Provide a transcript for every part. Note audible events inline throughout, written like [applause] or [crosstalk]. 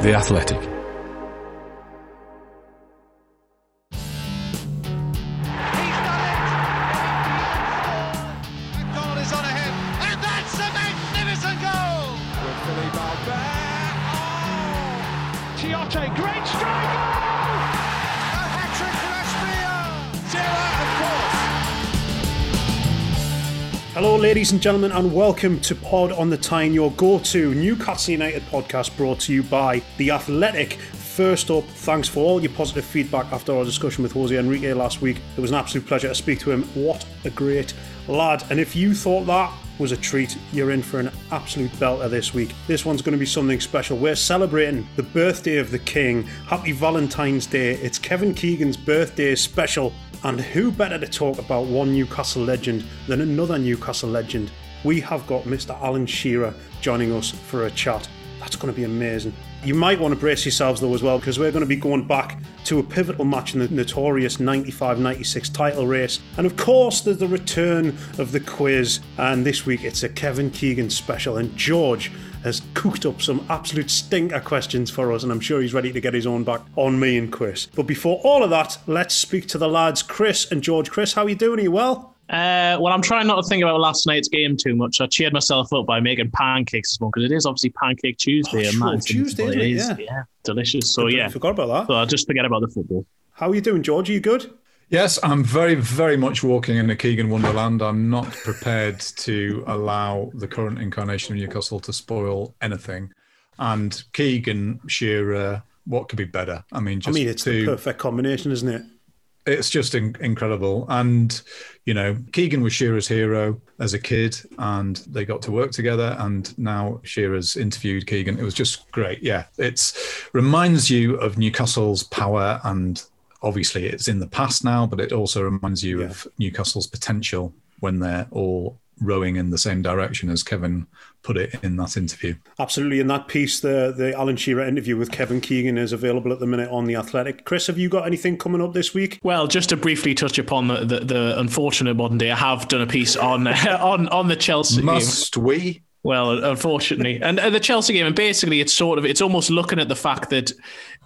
The Athletic. Hello, ladies and gentlemen, and welcome to Pod on the Tyne, your go to Newcastle United podcast brought to you by The Athletic. First up, thanks for all your positive feedback after our discussion with Jose Enrique last week. It was an absolute pleasure to speak to him. What a great lad. And if you thought that was a treat, you're in for an absolute belter this week. This one's going to be something special. We're celebrating the birthday of the King. Happy Valentine's Day. It's Kevin Keegan's birthday special. And who better to talk about one Newcastle legend than another Newcastle legend? We have got Mr. Alan Shearer joining us for a chat. That's going to be amazing. You might want to brace yourselves though as well because we're going to be going back to a pivotal match in the notorious 95-96 title race. And of course there's the return of the quiz and this week it's a Kevin Keegan special and George has cooked up some absolute stinker questions for us and I'm Shrove he's ready to get his own back on me and Chris. But before all of that, let's speak to the lads Chris and George. Chris, how are you doing? Are you well? Uh, well, I'm trying not to think about last night's game too much. I cheered myself up by making pancakes this morning because it is obviously Pancake Tuesday. Oh, and sure, Tuesday, it isn't it? is, Yeah. delicious. So I yeah, forgot about that. so I'll just forget about the football. How are you doing, George? Are you good? Yes, I'm very, very much walking in a Keegan Wonderland. I'm not prepared to allow the current incarnation of Newcastle to spoil anything. And Keegan, Shearer, what could be better? I mean, I mean, it's the perfect combination, isn't it? it's just in- incredible. And you know, Keegan was Shearer's hero as a kid, and they got to work together. And now Shearer's interviewed Keegan. It was just great. Yeah, it's reminds you of Newcastle's power, and obviously it's in the past now, but it also reminds you of Newcastle's potential when they're all rowing in the same direction, as Kevin put it in that interview. Absolutely. And that piece, the the Alan Shearer interview with Kevin Keegan, is available at the minute on the Athletic. Chris, have you got anything coming up this week? Well, just to briefly touch upon the, the, the unfortunate modern day, I have done a piece on [laughs] on on the Chelsea game. Must we? Well, unfortunately, and, and the Chelsea game, and basically, it's sort of it's almost looking at the fact that,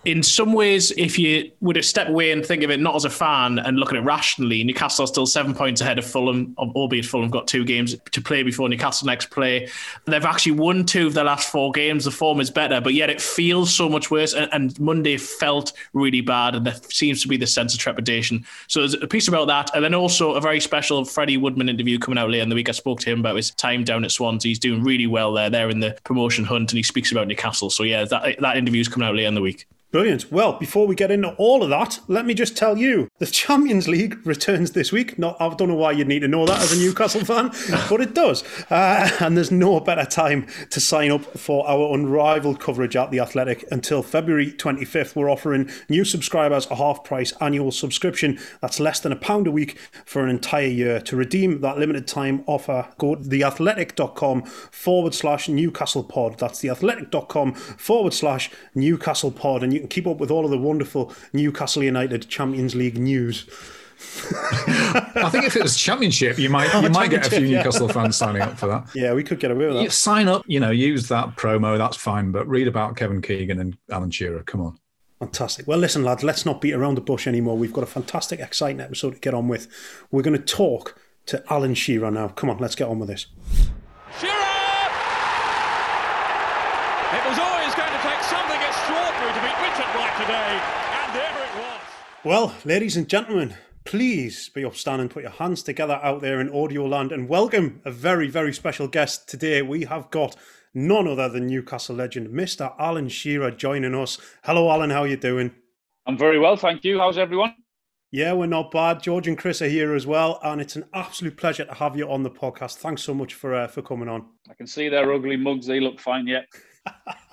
in some ways, if you would have stepped away and think of it not as a fan and look at it rationally, Newcastle are still seven points ahead of Fulham, albeit Fulham got two games to play before Newcastle next play. They've actually won two of their last four games. The form is better, but yet it feels so much worse. And, and Monday felt really bad, and there seems to be the sense of trepidation. So there's a piece about that, and then also a very special Freddie Woodman interview coming out later in the week. I spoke to him about his time down at Swansea. He's doing really well there. They're in the promotion hunt, and he speaks about Newcastle. So yeah, that that interview is coming out later in the week. Brilliant. Well, before we get into all of that, let me just tell you the Champions League [laughs] returns this week. Not, I don't know why you'd need to know that as a Newcastle [laughs] fan, but it does. Uh, and there's no better time to sign up for our unrivaled coverage at The Athletic until February 25th. We're offering new subscribers a half price annual subscription. That's less than a pound a week for an entire year. To redeem that limited time offer, go to theathletic.com forward slash Newcastle pod. That's theathletic.com forward slash Newcastle pod. And you can keep up with all of the wonderful Newcastle United Champions League news [laughs] I think if it was championship, you might [laughs] you might get a few yeah. Newcastle fans signing up for that. [laughs] Yeah, we could get away with You that. sign up, you know, use that promo, that's fine. But read about Kevin Keegan and Alan Shearer. Come on. Fantastic. Well, listen, lads, let's not beat around the bush anymore. We've got a fantastic, exciting episode to get on with. We're going to talk to Alan Shearer now. Come on, let's get on with this. Shearer! It was always going to take something extraordinary to beat Richard Wright today, and there it was. Well, ladies and gentlemen, please be upstanding, put your hands together out there in audio land, and welcome a very, very special guest today. We have got none other than Newcastle legend, Mr. Alan Shearer, joining us. Hello, Alan. How are you doing? I'm very well, thank you. How's everyone? Yeah, we're not bad. George and Chris are here as well, and it's an absolute pleasure to have you on the podcast. Thanks so much for uh, for coming on. I can see their ugly mugs. They look fine yet. [laughs]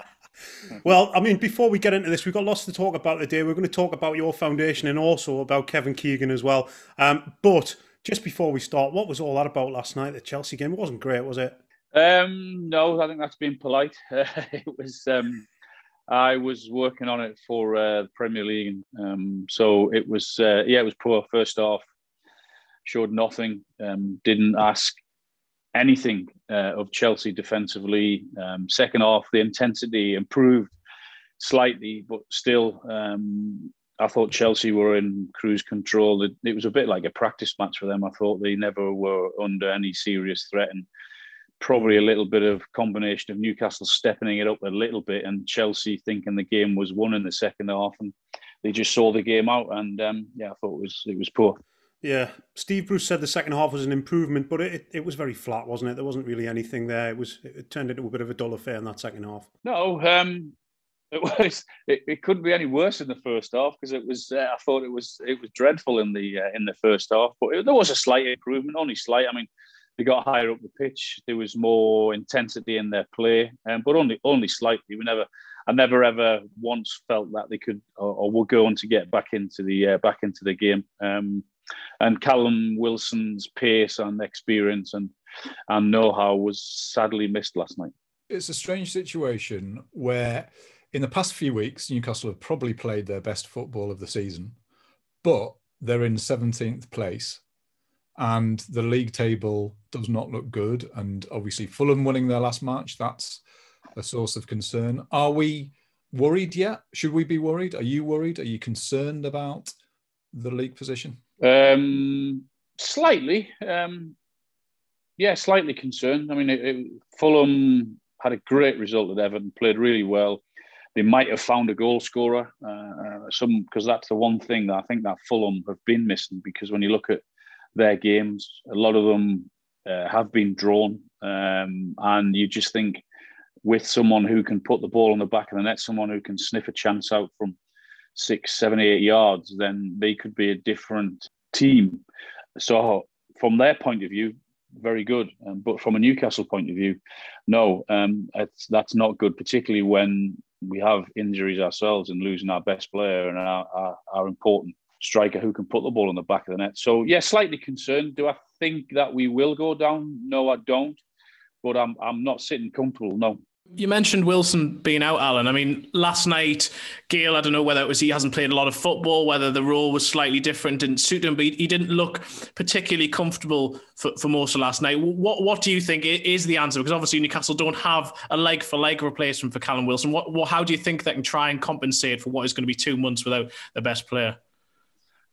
[laughs] Well, I mean, before we get into this, we've got lots to talk about today. We're going to talk about your foundation and also about Kevin Keegan as well. Um, but just before we start, what was all that about last night? The Chelsea game it wasn't great, was it? Um, no, I think that's being polite. [laughs] it was. Um, I was working on it for uh, Premier League, um, so it was. Uh, yeah, it was poor first half. Showed nothing. Um, didn't ask anything uh, of Chelsea defensively. Um, second half, the intensity improved slightly, but still, um, I thought Chelsea were in cruise control. It, it was a bit like a practice match for them. I thought they never were under any serious threat, and probably a little bit of combination of Newcastle stepping it up a little bit and Chelsea thinking the game was won in the second half, and they just saw the game out. And um, yeah, I thought it was it was poor. Yeah, Steve Bruce said the second half was an improvement, but it, it was very flat, wasn't it? There wasn't really anything there. It was it turned into a bit of a dull affair in that second half. No, um, [laughs] it was. It, it couldn't be any worse in the first half because it was. Uh, I thought it was. It was dreadful in the uh, in the first half, but it, there was a slight improvement, only slight. I mean, they got higher up the pitch. There was more intensity in their play, um, but only only slightly. We never. I never ever once felt that they could or, or were going to get back into the uh, back into the game. Um, and Callum Wilson's pace and experience and and know-how was sadly missed last night. It's a strange situation where, in the past few weeks, Newcastle have probably played their best football of the season, but they're in 17th place and the league table does not look good. And obviously, Fulham winning their last match, that's a source of concern. Are we worried yet? Should we be worried? Are you worried? Are you concerned about the league position? Um, slightly, um, yeah, slightly concerned. I mean, it, it, Fulham had a great result at Everton, played really well. They might have found a goal scorer, uh, some because that's the one thing that I think that Fulham have been missing. Because when you look at their games, a lot of them uh, have been drawn, um, and you just think with someone who can put the ball on the back of the net, someone who can sniff a chance out from six, seven, eight yards, then they could be a different team. So, from their point of view, very good. Um, but from a Newcastle point of view, no, um, that's not good, particularly when we have injuries ourselves and losing our best player and our, our, our important striker who can put the ball on the back of the net. So, yeah, slightly concerned. Do I think that we will go down? No, I don't. But I'm I'm not sitting comfortable. No. You mentioned Wilson being out, Alan. I mean, last night, Gayle, I don't know whether it was he hasn't played a lot of football, whether the role was slightly different, didn't suit him, but he didn't look particularly comfortable for, for most of last night. What what do you think is the answer? Because obviously Newcastle don't have a leg for leg replacement for Callum Wilson. What, what how do you think they can try and compensate for what is going to be two months without the best player?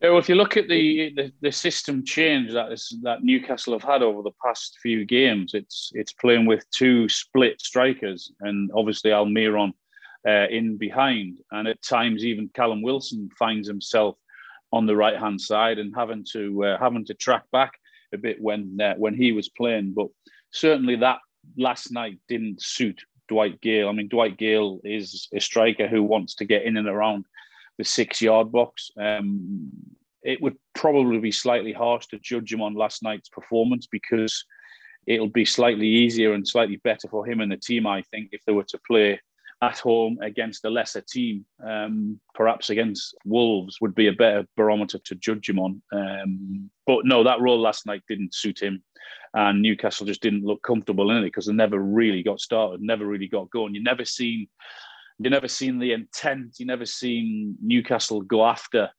Yeah, well, if you look at the, the, the system change that is, that Newcastle have had over the past few games, it's it's playing with two split strikers, and obviously Almiron uh, in behind, and at times even Callum Wilson finds himself on the right hand side and having to uh, having to track back a bit when uh, when he was playing. But certainly that last night didn't suit Dwight Gayle. I mean, Dwight Gayle is a striker who wants to get in and around the six yard box. Um, it would probably be slightly harsh to judge him on last night's performance because it'll be slightly easier and slightly better for him and the team, I think, if they were to play at home against a lesser team. Um, perhaps against Wolves would be a better barometer to judge him on. Um, but no, that role last night didn't suit him. And Newcastle just didn't look comfortable in it because they never really got started, never really got going. You never seen you never seen the intent. You never seen Newcastle go after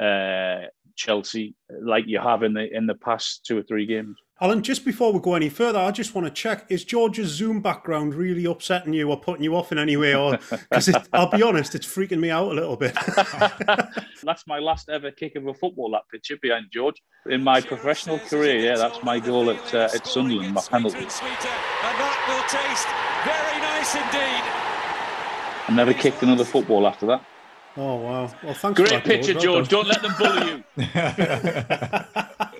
uh, Chelsea like you have in the in the past two or three games. Alan, just before we go any further, I just want to check: is George's Zoom background really upsetting you or putting you off in any way? Or because I'll be honest, it's freaking me out a little bit. [laughs] [laughs] that's my last ever kick of a football. That picture behind George in my professional career. Yeah, that's my goal at uh, at Sunderland, my penalty. And that will taste very nice indeed. I never kicked another football after that. Oh wow! Well, thanks. Great picture, George. Don't let them bully you. [laughs]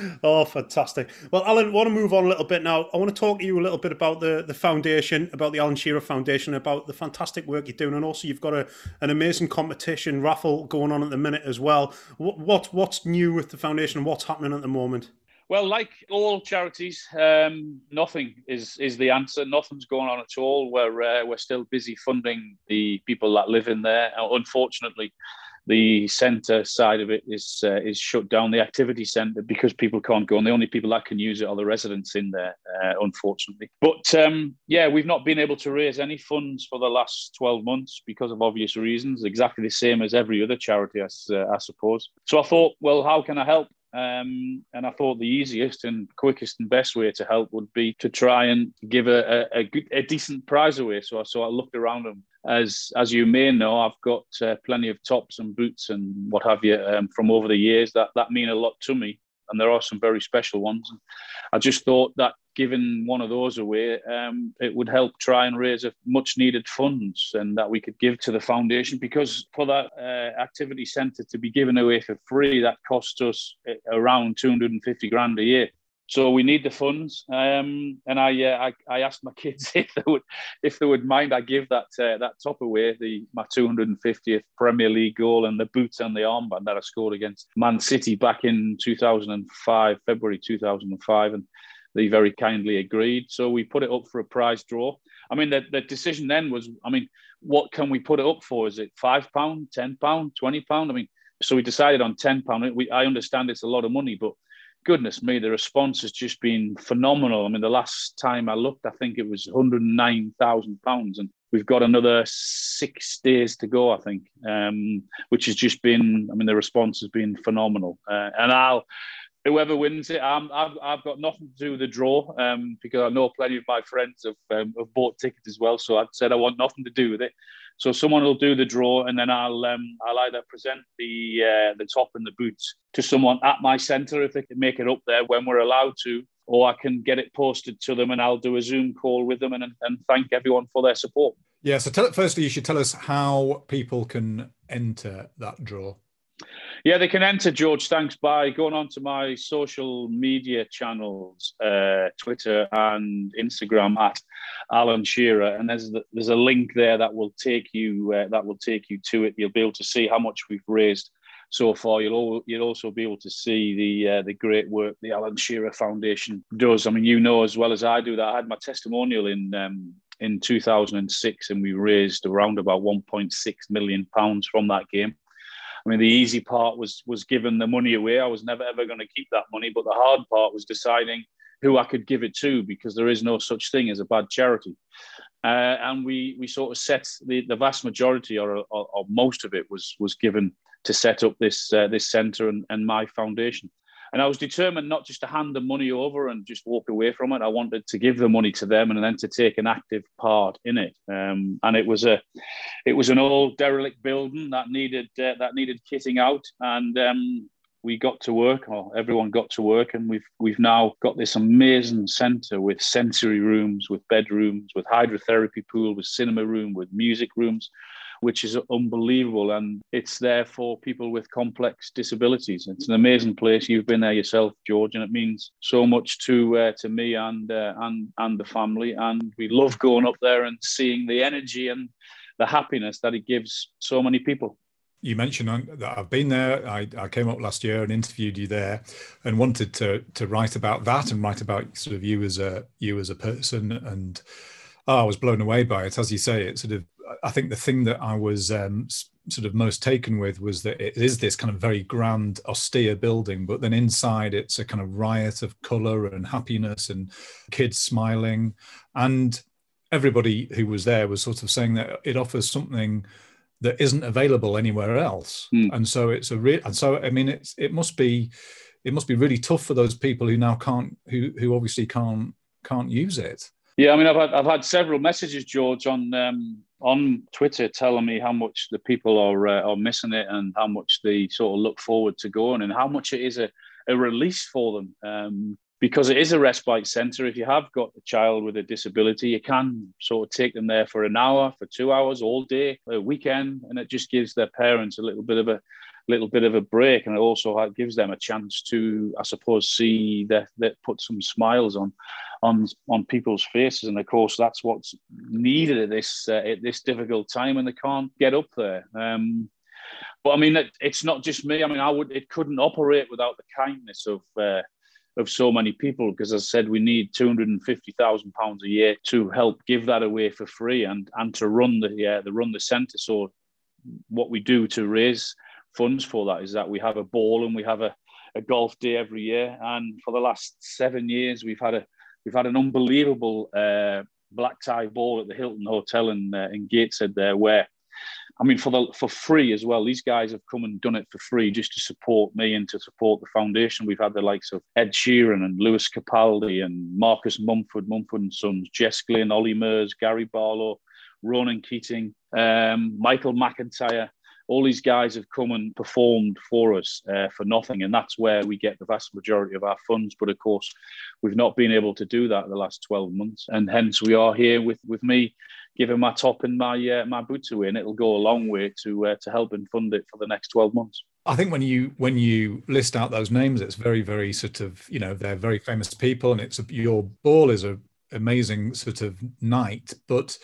[laughs] oh, fantastic. Well, Alan, I want to move on a little bit now. I want to talk to you a little bit about the, the foundation, about the Alan Shearer Foundation, about the fantastic work you're doing, and also you've got a, an amazing competition raffle going on at the minute as well. What, what what's new with the foundation what's happening at the moment? Well, like all charities, um, nothing is is the answer. Nothing's going on at all. We're uh, we're still busy funding the people that live in there. Unfortunately, the centre side of it is uh, is shut down. The activity centre because people can't go, and the only people that can use it are the residents in there. Uh, unfortunately, but um, yeah, we've not been able to raise any funds for the last twelve months because of obvious reasons. Exactly the same as every other charity, I, uh, I suppose. So I thought, well, how can I help? Um, and I thought the easiest and quickest and best way to help would be to try and give a, a, a, good, a decent prize away. So, so I looked around them. As as you may know, I've got uh, plenty of tops and boots and what have you um, from over the years that that mean a lot to me and there are some very special ones. I just thought that giving one of those away, um, it would help try and raise a much needed funds and that we could give to the foundation because for that uh, activity centre to be given away for free, that costs us uh, around 250 grand a year. So we need the funds, um, and I, uh, I, I asked my [laughs] kids if they would if they would mind I give that uh, that top away the my 250th Premier League goal and the boots and the armband that I scored against Man City back in 2005 February 2005 and they very kindly agreed. So we put it up for a prize draw. I mean, the, the decision then was, I mean, what can we put it up for? Is it five pound, ten pound, twenty pound? I mean, so we decided on ten pound. We I understand it's a lot of money, but goodness me, the response has just been phenomenal. I mean, the last time I looked, I think it was 109,000 pounds, and we've got another six days to go, I think, um, which has just been. I mean, the response has been phenomenal, uh, and I'll. Whoever wins it, i have I've got nothing to do with the draw um, because I know plenty of my friends have, um, have bought tickets as well. So I said I want nothing to do with it. So someone will do the draw, and then I'll um, I'll either present the uh, the top and the boots to someone at my centre if they can make it up there when we're allowed to, or I can get it posted to them, and I'll do a Zoom call with them and and thank everyone for their support. Yeah. So tell, firstly, you should tell us how people can enter that draw. Yeah, they can enter George Thanks by going on to my social media channels, uh, Twitter and Instagram at Alan Shearer, and there's there's a link there that will take you uh, that will take you to it. You'll be able to see how much we've raised so far. You'll you'll also be able to see the uh, the great work the Alan Shearer Foundation does. I mean, you know as well as I do that I had my testimonial in. Um, in 2006, and we raised around about 1.6 million pounds from that game. I mean, the easy part was was giving the money away. I was never ever going to keep that money, but the hard part was deciding who I could give it to because there is no such thing as a bad charity. Uh, and we we sort of set the, the vast majority or, or, or, most of it was was given to set up this uh, this centre and, and my foundation. And I was determined not just to hand the money over and just walk away from it. I wanted to give the money to them and then to take an active part in it. Um, and it was a, it was an old derelict building that needed uh, that needed kitting out, and um, we got to work, or everyone got to work, and we've we've now got this amazing centre with sensory rooms, with bedrooms, with hydrotherapy pool, with cinema room, with music rooms which is unbelievable. And it's there for people with complex disabilities. It's an amazing place. You've been there yourself, George, and it means so much to uh, to me and uh, and and the family. And we love going up there and seeing the energy and the happiness that it gives so many people you mentioned that I've been there. I, I, came up last year and interviewed you there, and wanted to to write about that and write about sort of you as a you as a person. And oh, I was blown away by it, as you say. It sort of I think the thing that I was um, sort of most taken with was that it is this kind of very grand, austere building, but then inside it's a kind of riot of color and happiness and kids smiling. And everybody who was there was sort of saying that it offers something that isn't available anywhere else. Mm. And so it's a real, and so I mean, it's it must be, it must be really tough for those people who now can't, who who obviously can't can't use it. Yeah, I mean, I've had I've had several messages, George, on um, on Twitter telling me how much the people are uh, are missing it and how much they sort of look forward to going and how much it is a, a release for them. Um, because it is a respite centre. If you have got a child with a disability, you can sort of take them there for an hour, for two hours, all day, a weekend, and it just gives their parents a little bit of a little bit of a break, and it also gives them a chance to, I suppose, see that that put some smiles on on on people's faces, and of course that's what's needed at this uh, at this difficult time, and they can't get up there. Um, but I mean, it, it's not just me. I mean, I would it couldn't operate without the kindness of. Uh, of so many people because as I said we need 250,000 pounds a year to help give that away for free and and to run the yeah the run the centre so what we do to raise funds for that is that we have a ball and we have a, a golf day every year and for the last 7 years we've had a we've had an unbelievable uh, black tie ball at the Hilton Hotel in uh, in Gateshead there where I mean, for the for free as well. These guys have come and done it for free just to support me and to support the foundation. We've had the likes of Ed Sheeran and Lewis Capaldi and Marcus Mumford, Mumford and Sons, Jess Glynne, Ollie Murs, Gary Barlow, Ronan Keating, um, Michael McIntyre. All these guys have come and performed for us uh, for nothing, and that's where we get the vast majority of our funds. But of course, we've not been able to do that the last twelve months, and hence we are here with with me giving my top and my uh, my boots away, and it'll go a long way to uh, to help and fund it for the next twelve months. I think when you when you list out those names, it's very very sort of you know they're very famous people, and it's a, your ball is a amazing sort of night, but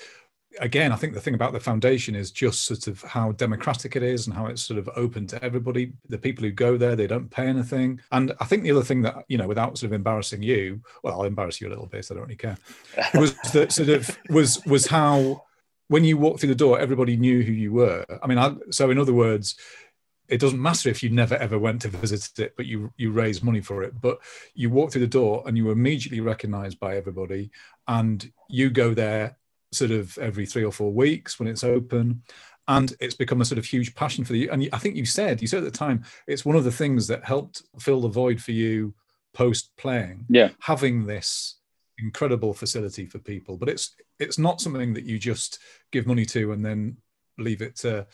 again, I think the thing about the foundation is just sort of how democratic it is and how it's sort of open to everybody. The people who go there, they don't pay anything. And I think the other thing that, you know, without sort of embarrassing you, well, I'll embarrass you a little bit, so I don't really care, [laughs] was that sort of was was how when you walked through the door, everybody knew who you were. I mean, I, so in other words, it doesn't matter if you never ever went to visit it, but you you raise money for it. But you walk through the door and you were immediately recognized by everybody, and you go there sort of every three or four weeks when it's open and it's become a sort of huge passion for you. And i think you said you said at the time it's one of the things that helped fill the void for you post playing yeah. having this incredible facility for people. But it's it's not something that you just give money to and then leave it to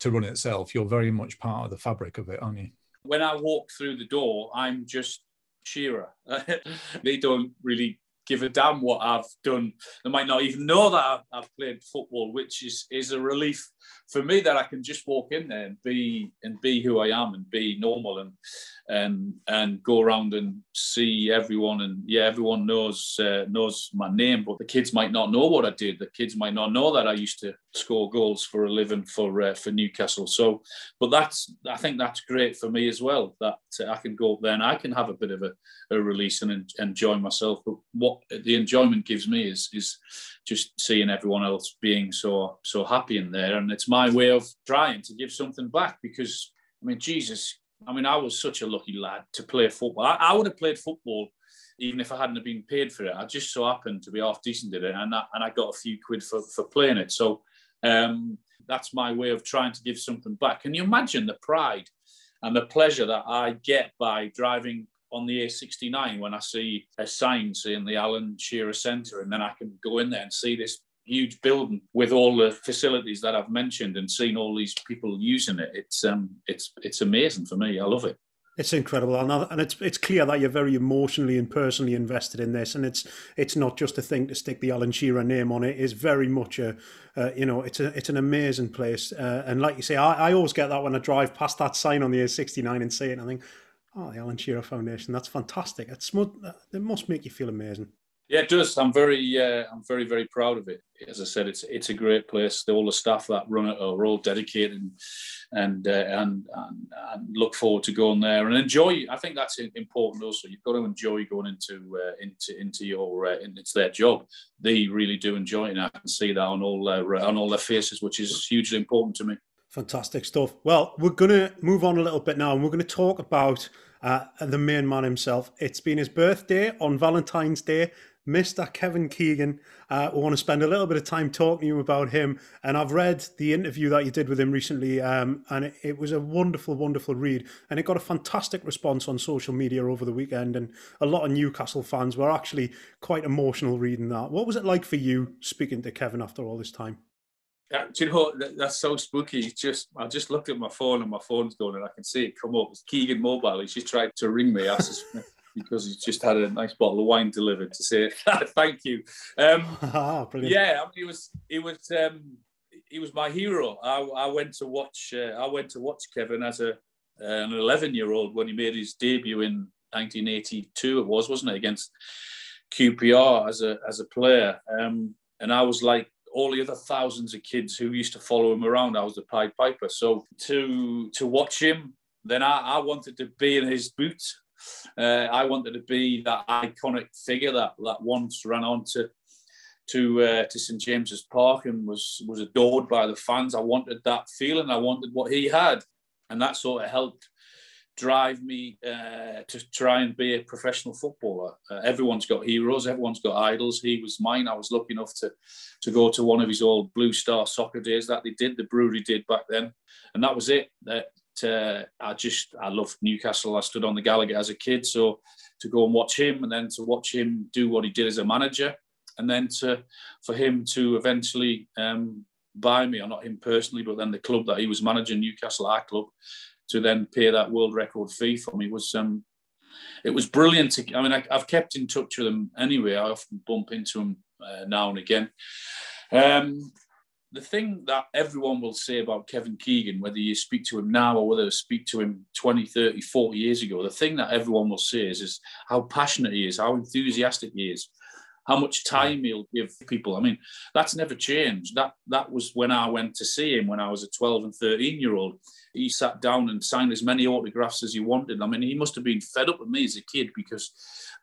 to run itself. You're very much part of the fabric of it aren't you? When i walk through the door i'm just shearer [laughs] they don't really give a damn what I've done. They might not even know that I've, played football, which is is a relief for me that I can just walk in there and be and be who I am and be normal and and and go around and see everyone and yeah, everyone knows uh, knows my name, but the kids might not know what I did. The kids might not know that I used to score goals for a living for uh, for Newcastle. So, but that's I think that's great for me as well that uh, I can go up there and I can have a bit of a, a release and enjoy myself. But what the enjoyment gives me is is just seeing everyone else being so so happy in there, and it's my way of trying to give something back because I mean Jesus. I mean, I was such a lucky lad to play football. I, I would have played football even if I hadn't have been paid for it. I just so happened to be half decent at it, and I, and I got a few quid for, for playing it. So um, that's my way of trying to give something back. Can you imagine the pride and the pleasure that I get by driving on the A69 when I see a sign saying the Alan Shearer Centre, and then I can go in there and see this huge building with all the facilities that I've mentioned and seeing all these people using it. It's um, it's it's amazing for me. I love it. It's incredible, and it's it's clear that you're very emotionally and personally invested in this, and it's it's not just a thing to stick the Alan Shearer name on it. It's very much a, uh, you know, it's a it's an amazing place, uh, and like you say, I, I always get that when I drive past that sign on the A69 and see it, and I think, oh, the Alan Shearer Foundation, that's fantastic. It's it must make you feel amazing. Yeah, it does. I'm very, uh, I'm very, very proud of it. As I said, it's it's a great place. All the staff that run it are all dedicated, and and, uh, and and, and look forward to going there and enjoy. I think that's important. Also, you've got to enjoy going into uh, into into your uh, it's their job. They really do enjoy it, and I can see that on all their, on all their faces, which is hugely important to me. Fantastic stuff. Well, we're going to move on a little bit now, and we're going to talk about uh, the main man himself. It's been his birthday on Valentine's Day Mr. Kevin Keegan. Uh, we want to spend a little bit of time talking to you about him. And I've read the interview that you did with him recently, um, and it, it, was a wonderful, wonderful read. And it got a fantastic response on social media over the weekend. And a lot of Newcastle fans were actually quite emotional reading that. What was it like for you speaking to Kevin after all this time? Yeah, do you know what? that's so spooky? just I just looked at my phone and my phone's going and I can see it come up. It's Keegan Mobile. He's just tried to ring me. [laughs] Because he's just had a nice bottle of wine delivered to say [laughs] thank you. Um, [laughs] ah, yeah, I mean, he was he was um, he was my hero. I, I went to watch uh, I went to watch Kevin as a an 11 year old when he made his debut in 1982. It was wasn't it against QPR as a as a player, um, and I was like all the other thousands of kids who used to follow him around. I was the Pied Piper. So to to watch him, then I, I wanted to be in his boots uh, I wanted to be that iconic figure that that once ran on to to uh, to St James's Park and was was adored by the fans. I wanted that feeling. I wanted what he had, and that sort of helped drive me uh, to try and be a professional footballer. Uh, everyone's got heroes. Everyone's got idols. He was mine. I was lucky enough to to go to one of his old Blue Star soccer days that they did, the brewery did back then, and that was it. That uh, I just I loved Newcastle. I stood on the Gallowgate as a kid, so to go and watch him, and then to watch him do what he did as a manager, and then to for him to eventually um, buy me, or not him personally, but then the club that he was managing, Newcastle Art Club, to then pay that world record fee for me was um, it was brilliant. To, I mean, I, have kept in touch with him anyway. I often bump into him uh, now and again. Um, the thing that everyone will say about Kevin Keegan, whether you speak to him now or whether you speak to him 20, 30, 40 years ago, the thing that everyone will say is, is how passionate he is, how enthusiastic he is, how much time he'll give people. I mean, that's never changed. That that was when I went to see him when I was a 12 and 13 year old. He sat down and signed as many autographs as he wanted. I mean, he must have been fed up with me as a kid because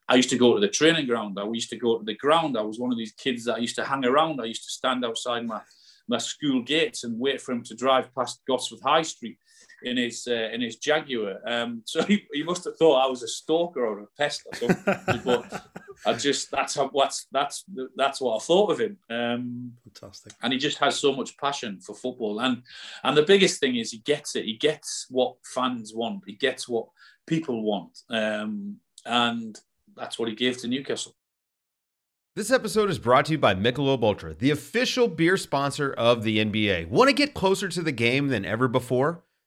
I used to go to the training ground. I used to go to the ground. I was one of these kids that I used to hang around. I used to stand outside my my school gates and wait for him to drive past Gosforth High Street in his uh, in his Jaguar. Um, [laughs] so he, he must have thought I was a stalker or a pest or something. [laughs] but I just that's how what's that's that's what I thought of him. Um, Fantastic. And he just has so much passion for football. And and the biggest thing is he gets it. He gets what fans want. He gets what people want. Um, and that's what he gave to Newcastle. This episode is brought to you by Michelob Ultra, the official beer sponsor of the NBA. Want to get closer to the game than ever before?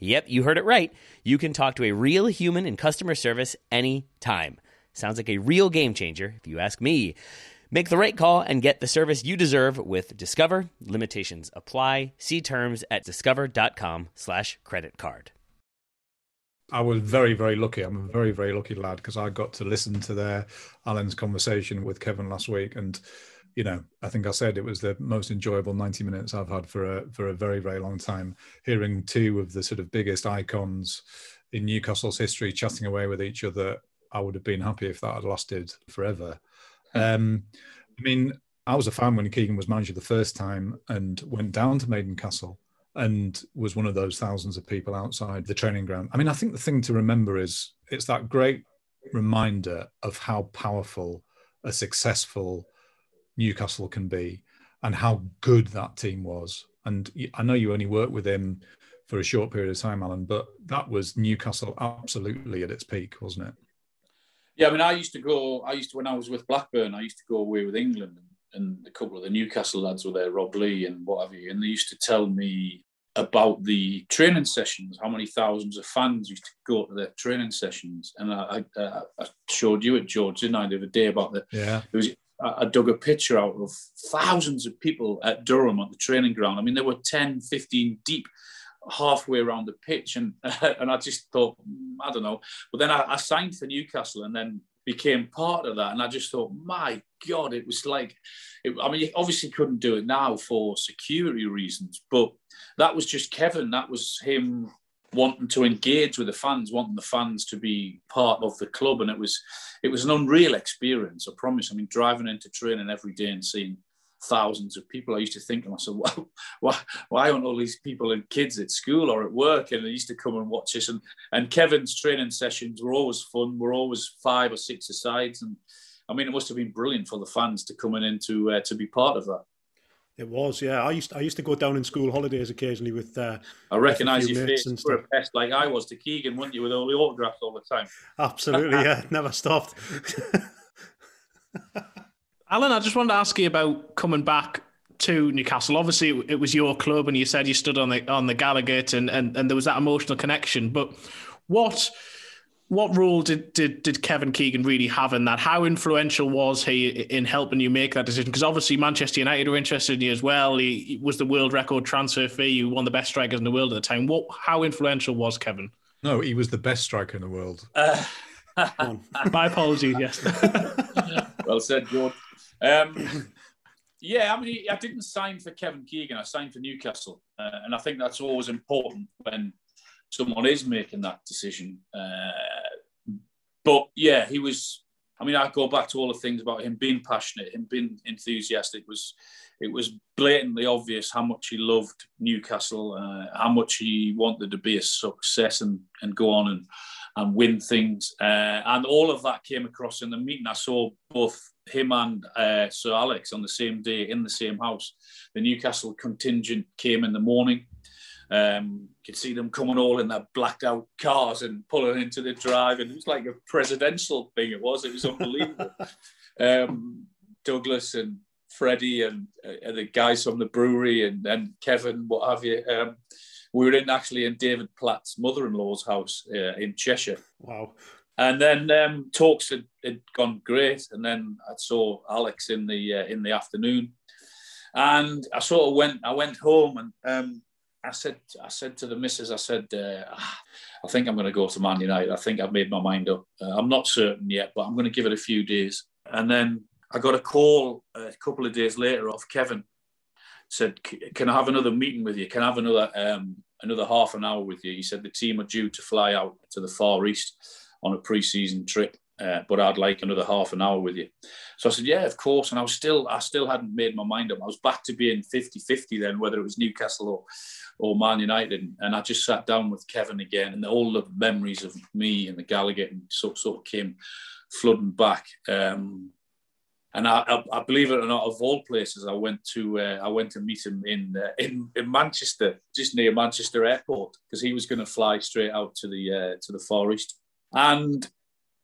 Yep, you heard it right. You can talk to a real human in customer service anytime. Sounds like a real game changer, if you ask me. Make the right call and get the service you deserve with Discover. Limitations apply. See terms at discover.com slash credit card. I was very, very lucky. I'm a very, very lucky lad because I got to listen to their Alan's conversation with Kevin last week and you know, I think I said it was the most enjoyable 90 minutes I've had for a for a very very long time. Hearing two of the sort of biggest icons in Newcastle's history chatting away with each other, I would have been happy if that had lasted forever. Um, I mean, I was a fan when Keegan was manager the first time and went down to Maiden Castle and was one of those thousands of people outside the training ground. I mean, I think the thing to remember is it's that great reminder of how powerful a successful Newcastle can be and how good that team was. And I know you only worked with him for a short period of time, Alan, but that was Newcastle absolutely at its peak, wasn't it? Yeah, I mean, I used to go. I used to when I was with Blackburn. I used to go away with England, and a couple of the Newcastle lads were there, Rob Lee and what have you, and they used to tell me about the training sessions, how many thousands of fans used to go to their training sessions. And I, I, I showed you at George, didn't I, the other day about the yeah. There was I dug a picture out of thousands of people at Durham at the training ground. I mean, there were 10, 15 deep halfway around the pitch. And, [laughs] and I just thought, mm, I don't know. But then I, I signed for Newcastle. And then became part of that. And I just thought, my God, it was like, it, I mean, you obviously couldn't do it now for security reasons, but that was just Kevin. That was him wanting to engage with the fans, wanting the fans to be part of the club, and it was it was an unreal experience. I promise. I mean, driving into training every day and seeing thousands of people, I used to think to myself, [laughs] well, why why aren't all these people and kids at school or at work? And they used to come and watch this. And and Kevin's training sessions were always fun. Were always five or six asides, and I mean, it must have been brilliant for the fans to come in to uh, to be part of that. It was, yeah. I used to, I used to go down in school holidays occasionally with. Uh, I recognise your face. You were a pest like I was to Keegan, weren't you, with all the autographs all the time? Absolutely, yeah. [laughs] Never stopped. [laughs] Alan, I just wanted to ask you about coming back to Newcastle. Obviously, it was your club, and you said you stood on the on the Gallowgate, and and, and there was that emotional connection. But what what role did, did did Kevin Keegan really have in that? How influential was he in helping you make that decision? Because obviously Manchester United were interested in you as well. He, he, was the world record transfer fee. You won the best strikers in the world at the time. What? How influential was Kevin? No, he was the best striker in the world. Uh, [laughs] My apologies. Yes. [laughs] well said, George. Um, yeah, I mean, I didn't sign for Kevin Keegan. I signed for Newcastle, uh, and I think that's always important when someone is making that decision. Uh, but yeah, he was. I mean, I go back to all the things about him being passionate, him being enthusiastic. It was, it was blatantly obvious how much he loved Newcastle, uh, how much he wanted to be a success and and go on and and win things. Uh, and all of that came across in the meeting. I saw both him and uh, Sir Alex on the same day in the same house. The Newcastle contingent came in the morning. Um, you could see them coming all in their blacked out cars and pulling into the drive, and it was like a presidential thing. It was. It was unbelievable. [laughs] um, Douglas and Freddie and, uh, the guys from the brewery and, and Kevin, what have you. Um, we were in actually in David Platt's mother-in-law's house uh, in Cheshire. Wow. And then um, talks had, had, gone great, and then I saw Alex in the uh, in the afternoon, and I sort of went. I went home, and um, I said, I said to the missus, I said, uh, I think I'm going to go to Man United. I think I've made my mind up. Uh, I'm not certain yet, but I'm going to give it a few days. And then I got a call a couple of days later off Kevin. Said, can I have another meeting with you? Can I have another um, another half an hour with you? He said the team are due to fly out to the Far East on a pre-season trip uh, but I'd like another half an hour with you. So I said, yeah, of course. And I was still, I still hadn't made my mind up. I was back to being 50-50 then, whether it was Newcastle or, or Man United. And I just sat down with Kevin again and all the memories of me and the Gallowgate sort, sort of came flooding back. Um, and I, I, I, believe it or not, of all places, I went to uh, I went to meet him in uh, in in Manchester, just near Manchester Airport, because he was going to fly straight out to the uh, to the Far East. And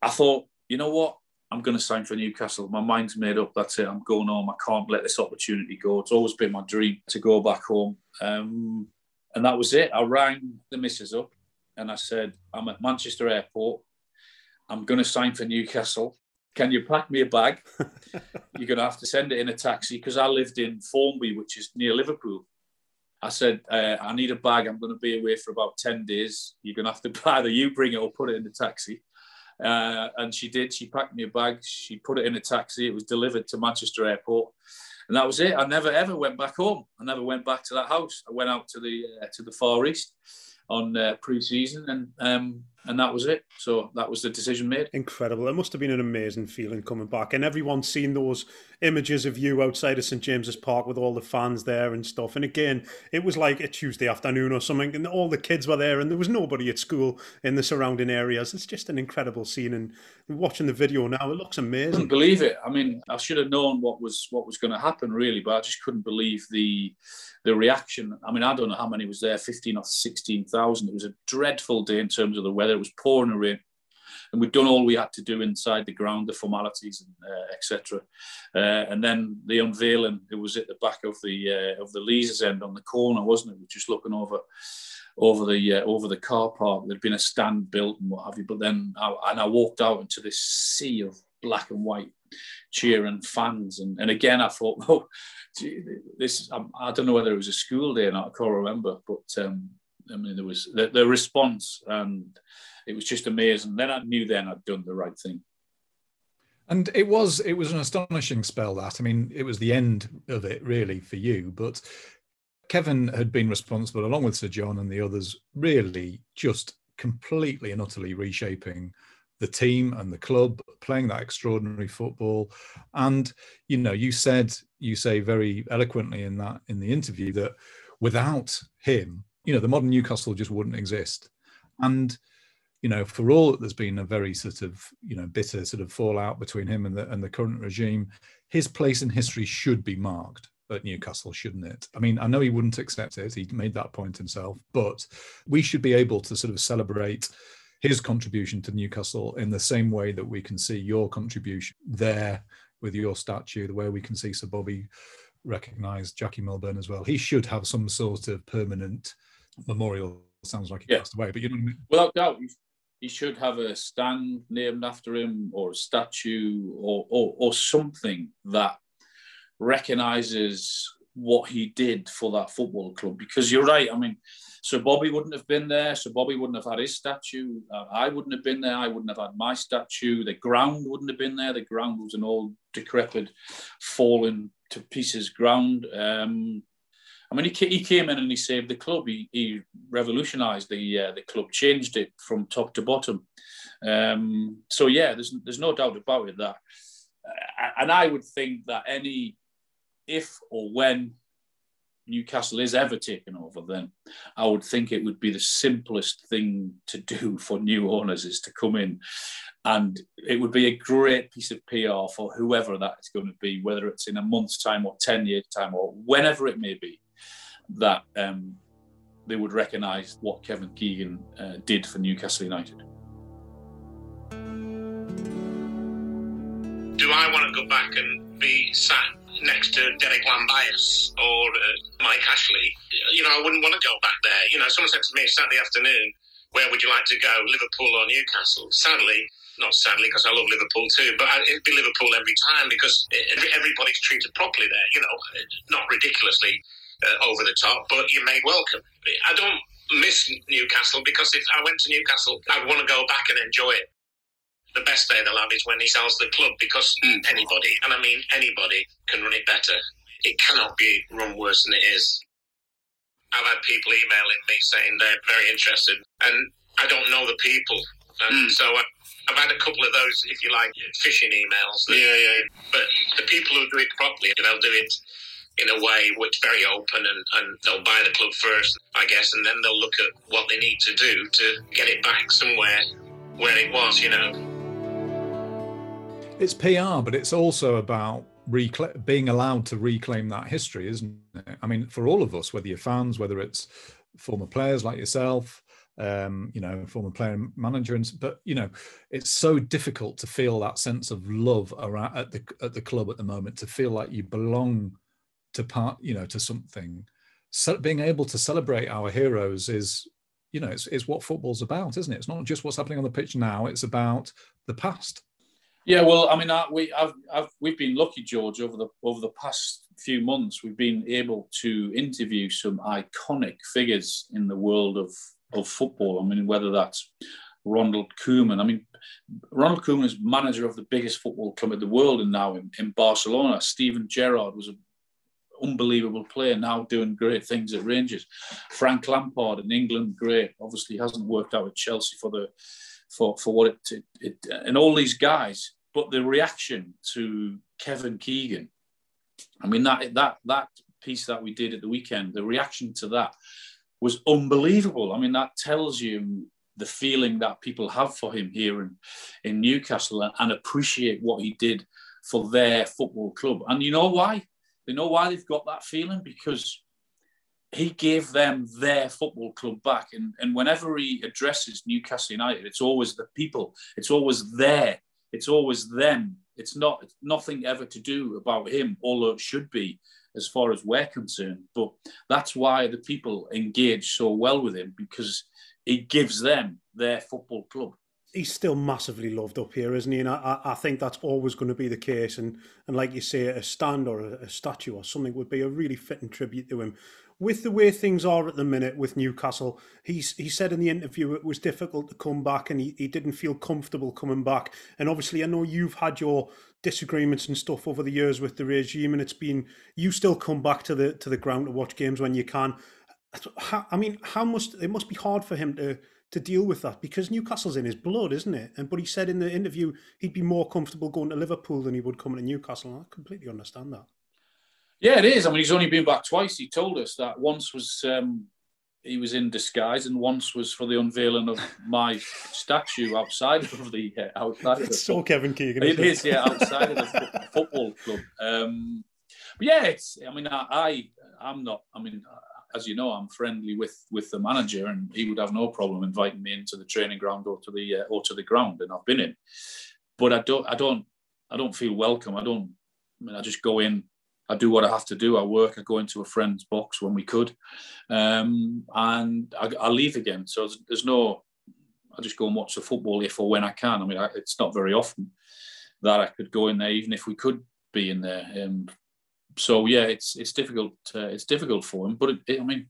I thought, you know what? I'm going to sign for Newcastle. My mind's made up. That's it. I'm going home. I can't let this opportunity go. It's always been my dream to go back home. Um, and that was it. I rang the missus up and I said, I'm at Manchester Airport. I'm going to sign for Newcastle. Can you pack me a bag? [laughs] You're going to have to send it in a taxi because I lived in Formby, which is near Liverpool. I said, uh, I need a bag. I'm going to be away for about 10 days. You're going to have to [laughs] either you bring it or put it in the taxi. Uh, and she did. She packed me a bag. She put it in a taxi. It was delivered to Manchester Airport, and that was it. I never ever went back home. I never went back to that house. I went out to the uh, to the Far East on uh, pre-season, and um, and that was it. So that was the decision made. Incredible! It must have been an amazing feeling coming back, and everyone's seen those images of you outside of St James's Park with all the fans there and stuff. And again, it was like a Tuesday afternoon or something, and all the kids were there, and there was nobody at school in the surrounding areas. It's just an incredible scene, and watching the video now, it looks amazing. I couldn't believe it. I mean, I should have known what was what was going to happen, really, but I just couldn't believe the the reaction. I mean, I don't know how many was there, fifteen or sixteen thousand. It was a dreadful day in terms of the weather. It was pouring rain and we'd done all we had to do inside the ground, the formalities, and uh, etc. Uh, and then the unveiling, it was at the back of the uh, of the Leazes end on the corner, wasn't it? We were just looking over over the uh, over the car park. There'd been a stand built and what have you. But then, I, and I walked out into this sea of black and white cheering fans, and, and again I thought, [laughs] oh, gee, this. I, I don't know whether it was a school day or not. I can't remember, but. Um, I mean, there was the, the response and it was just amazing. Then I knew then I'd done the right thing. And it was it was an astonishing spell that. I mean, it was the end of it really for you, but Kevin had been responsible along with Sir John and the others really just completely and utterly reshaping the team and the club playing that extraordinary football and you know you said you say very eloquently in that in the interview that without him you know the modern newcastle just wouldn't exist and you know for all that there's been a very sort of you know bitter sort of fallout between him and the and the current regime his place in history should be marked at Newcastle, shouldn't it? I mean, I know he wouldn't accept it. He made that point himself, but we should be able to sort of celebrate his contribution to Newcastle in the same way that we can see your contribution there with your statue, the way we can see Sir Bobby recognise Jackie Milburn as well. He should have some sort of permanent memorial. Sounds like he yeah. passed away, but you know, I mean? without doubt, he should have a stand named after him, or a statue, or or, or something that recognises what he did for that football club. Because you're right. I mean, Sir Bobby wouldn't have been there. Sir Bobby wouldn't have had his statue. Uh, I wouldn't have been there. I wouldn't have had my statue. The ground wouldn't have been there. The ground was an old, decrepit, fallen to pieces ground. Um, I mean, he, he came in and he saved the club. He, he revolutionised the uh, the club, changed it from top to bottom. Um, so yeah, there's there's no doubt about it that, uh, and I would think that any if or when Newcastle is ever taken over, then I would think it would be the simplest thing to do [laughs] for new owners is to come in and it would be a great piece of PR for whoever that is going to be, whether it's in a month's time or 10 years' time or whenever it may be, that um, they would recognise what Kevin Keegan uh, did for Newcastle United. Do I want to go back and be sat next to Derek Llambias or uh, Mike Ashley. You know, I wouldn't want to go back there. You know, someone said to me Saturday afternoon, where would you like to go, Liverpool or Newcastle? Sadly, not sadly, because I love Liverpool too, but it'd be Liverpool every time because everybody's treated properly there. You know, not ridiculously uh, over the top, but you're made welcome. I don't miss Newcastle because if I went to Newcastle, I'd want to go back and enjoy it the best day they'll have is when he sells the club because mm. anybody, and I mean anybody, can run it better. It cannot be run worse than it is. I've had people emailing me saying they're very interested, and I don't know the people. And mm. so I, I've had a couple of those, if you like, phishing emails. That, yeah, yeah. But the people who do it properly, they'll do it in a way which very open and, and they'll buy the club first, I guess, and then they'll look at what they need to do to get it back somewhere where it was, you know it's PR, but it's also about recla- being allowed to reclaim that history, isn't it? I mean, for all of us, whether you're fans, whether it's former players like yourself, um, you know, former player manager, and but you know, it's so difficult to feel that sense of love around at the at the club at the moment to feel like you belong to part, you know, to something. So being able to celebrate our heroes is, you know, it's, it's what football's about, isn't it? It's not just what's happening on the pitch now; it's about the past. Yeah, well, I mean, I, we, I've, I've, we've been lucky, George, over the over the past few months. We've been able to interview some iconic figures in the world of of football. I mean, whether that's Ronald Koeman. I mean, Ronald Koeman is manager of the biggest football club in the world, and now in, in Barcelona. Steven Gerrard was an unbelievable player, now doing great things at Rangers. Frank Lampard in England, great. Obviously, hasn't worked out at Chelsea for the for for what it, it, it and all these guys. But the reaction to Kevin Keegan, I mean that that that piece that we did at the weekend, the reaction to that was unbelievable. I mean that tells you the feeling that people have for him here in, in Newcastle and, and appreciate what he did for their football club. And you know why? They know why they've got that feeling because he gave them their football club back. And, and whenever he addresses Newcastle United, it's always the people, it's always there, it's always them. It's not it's nothing ever to do about him, although it should be as far as we're concerned. But that's why the people engage so well with him because he gives them their football club he's still massively loved up here, isn't he? And I, I think that's always going to be the case. And and like you say, a stand or a, a statue or something would be a really fitting tribute to him with the way things are at the minute with Newcastle, he's he said in the interview it was difficult to come back and he, he didn't feel comfortable coming back. And obviously, I know you've had your disagreements and stuff over the years with the regime, and it's been you still come back to the to the ground to watch games when you can. I mean, how must it must be hard for him to to deal with that because Newcastle's in his blood, isn't it? And but he said in the interview he'd be more comfortable going to Liverpool than he would coming to Newcastle. And I completely understand that. Yeah, it is. I mean, he's only been back twice. He told us that once was um, he was in disguise, and once was for the unveiling of [laughs] my statue outside of the uh, outside. It's of the so Kevin Keegan. It is, yeah, outside of the [laughs] football club. Um, but yeah, it's. I mean, I, I, I'm not. I mean, as you know, I'm friendly with with the manager, and he would have no problem inviting me into the training ground or to the uh, or to the ground, and I've been in. But I don't. I don't. I don't feel welcome. I don't. I mean, I just go in I do what I have to do. I work. I go into a friend's box when we could, um, and I, I, leave again. So there's, there's, no. I just go and watch the football if or when I can. I mean, I, it's not very often that I could go in there, even if we could be in there. Um, so yeah, it's it's difficult. Uh, it's difficult for him, but it, it, I mean,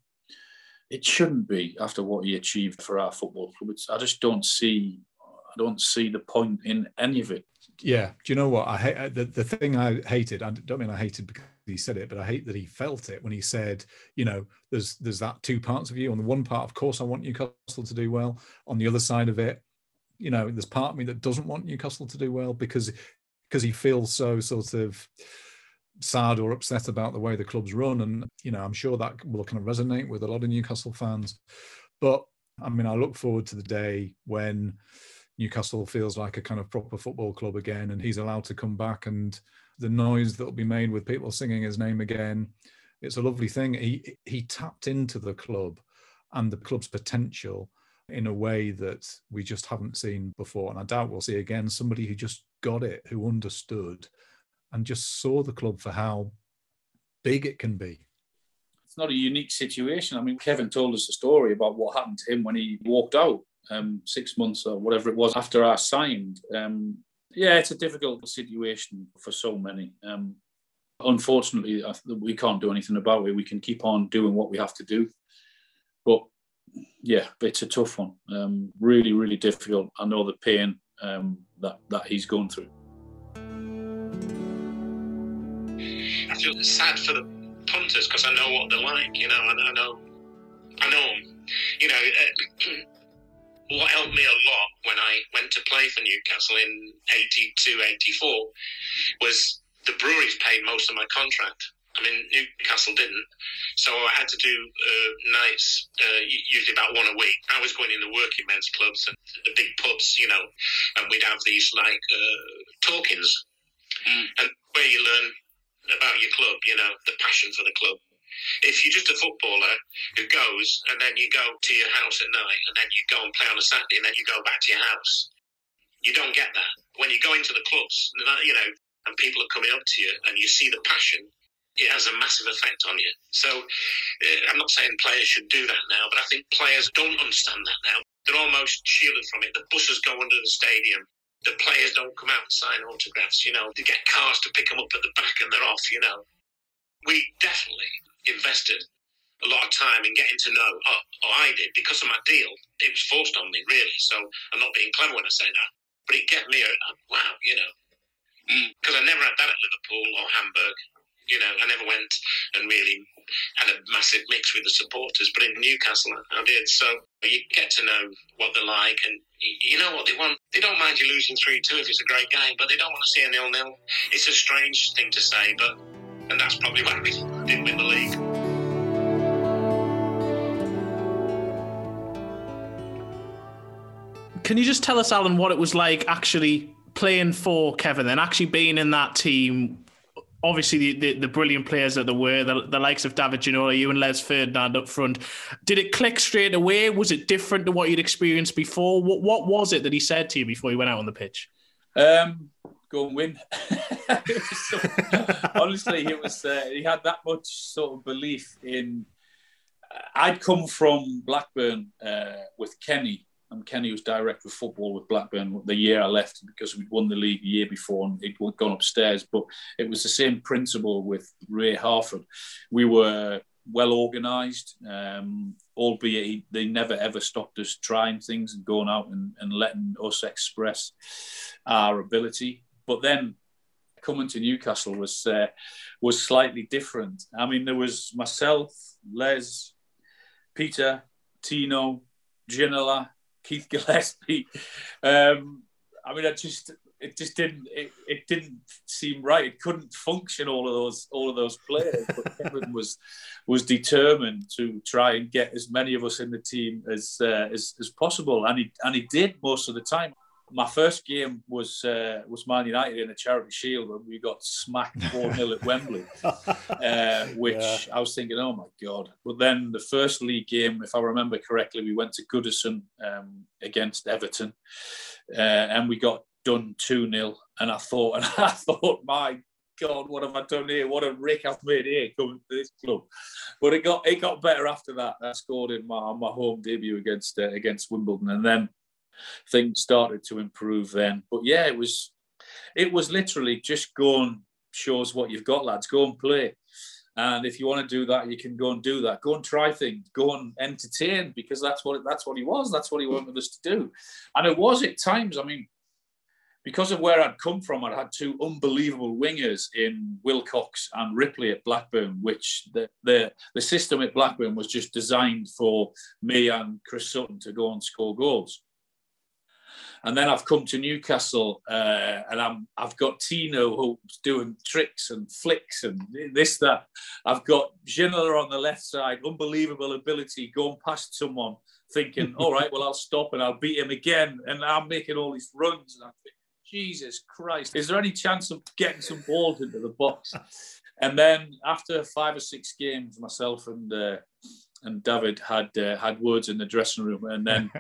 it shouldn't be after what he achieved for our football club. It's, I just don't see. I don't see the point in any of it yeah do you know what i hate the, the thing i hated i don't mean i hated because he said it but i hate that he felt it when he said you know there's there's that two parts of you on the one part of course i want newcastle to do well on the other side of it you know there's part of me that doesn't want newcastle to do well because because he feels so sort of sad or upset about the way the club's run and you know i'm sure that will kind of resonate with a lot of newcastle fans but i mean i look forward to the day when Newcastle feels like a kind of proper football club again, and he's allowed to come back. And the noise that will be made with people singing his name again, it's a lovely thing. He he tapped into the club and the club's potential in a way that we just haven't seen before, and I doubt we'll see again. Somebody who just got it, who understood, and just saw the club for how big it can be it's not a unique situation. I mean, Kevin told us a story about what happened to him when he walked out um, six months or whatever it was after I signed. Um, yeah, it's a difficult situation for so many. Um, unfortunately, we can't do anything about it. We can keep on doing what we have to do. But yeah, it's a tough one. Um, really, really difficult. I know the pain um, that, that he's going through. I feel sad for the punters because I know what they're like. You know, I, I know, I know them. You know, uh, [clears throat] what helped me a lot when I went to play for Newcastle in 82, 84 was the breweries paid most of my contract. I mean, Newcastle didn't. So I had to do uh, nights, uh, usually about one a week. I was going in the working men's clubs and the big pubs, you know, and we'd have these like uh, talkings. Mm. And where you learn about your club, you know, the passion for the club. If you're just a footballer who goes and then you go to your house at night and then you go and play on a Saturday and then you go back to your house, you don't get that. When you go into the clubs, you know, and people are coming up to you and you see the passion, it has a massive effect on you. So uh, I'm not saying players should do that now, but I think players don't understand that now. They're almost shielded from it. The buses go under the stadium. The players don't come out and sign autographs. You know, they get cars to pick them up at the back and they're off. You know, we definitely invested a lot of time in getting to know, oh, oh, I did, because of my deal. It was forced on me, really. So I'm not being clever when I say that. But it gave me a, a wow, you know. Because mm. I never had that at Liverpool or Hamburg. You know, I never went and really had a massive mix with the supporters. But in Newcastle, I did. So you get to know what they're like and you know what they want. They don't mind you losing 3 2 if it's a great game, but they don't want to see a nil nil. It's a strange thing to say, but and that's probably why we didn't win the league. Can you just tell us, Alan, what it was like actually playing for Kevin and actually being in that team? Obviously, the, the, the brilliant players that there were, the, the likes of David Ginola, you and Les Ferdinand up front. Did it click straight away? Was it different to what you'd experienced before? What, what was it that he said to you before he went out on the pitch? Um, go and win. [laughs] so, honestly, it was uh, he had that much sort of belief in. Uh, I'd come from Blackburn uh, with Kenny, and Kenny was director of football with Blackburn the year I left because we'd won the league the year before and he'd gone upstairs. But it was the same principle with Ray Harford. We were well organised, um, albeit he, they never ever stopped us trying things and going out and, and letting us express our ability. But then coming to Newcastle was uh, was slightly different. I mean, there was myself, Les, Peter, Tino, Ginola, Keith Gillespie. Um, I mean, I just it just didn't it, it didn't seem right. It couldn't function all of those all of those players. But Kevin was was determined to try and get as many of us in the team as uh, as, as possible, and he and he did most of the time. My first game was uh, was Man United in the Charity Shield, and we got smacked four 0 at Wembley, [laughs] uh, which yeah. I was thinking, oh my god! But then the first league game, if I remember correctly, we went to Goodison um, against Everton, uh, and we got done 2 0. And I thought, [laughs] and I thought, my God, what have I done here? What a rick I've made here coming to this club. But it got it got better after that. I scored in my my home debut against uh, against Wimbledon, and then things started to improve. Then, but yeah, it was it was literally just go and show us what you've got, lads. Go and play. And if you want to do that, you can go and do that. Go and try things. Go and entertain because that's what that's what he was. That's what he wanted us to do. And it was at times. I mean, because of where I'd come from, I'd had two unbelievable wingers in Wilcox and Ripley at Blackburn, which the, the, the system at Blackburn was just designed for me and Chris Sutton to go and score goals. And then I've come to Newcastle uh, and I'm, I've got Tino who's doing tricks and flicks and this, that. I've got Ginola on the left side, unbelievable ability, going past someone, thinking, [laughs] all right, well, I'll stop and I'll beat him again. And I'm making all these runs. And I'm thinking, Jesus Christ, is there any chance of getting some balls into the box? [laughs] And then after five or six games, myself and uh, and David had uh, had words in the dressing room, and then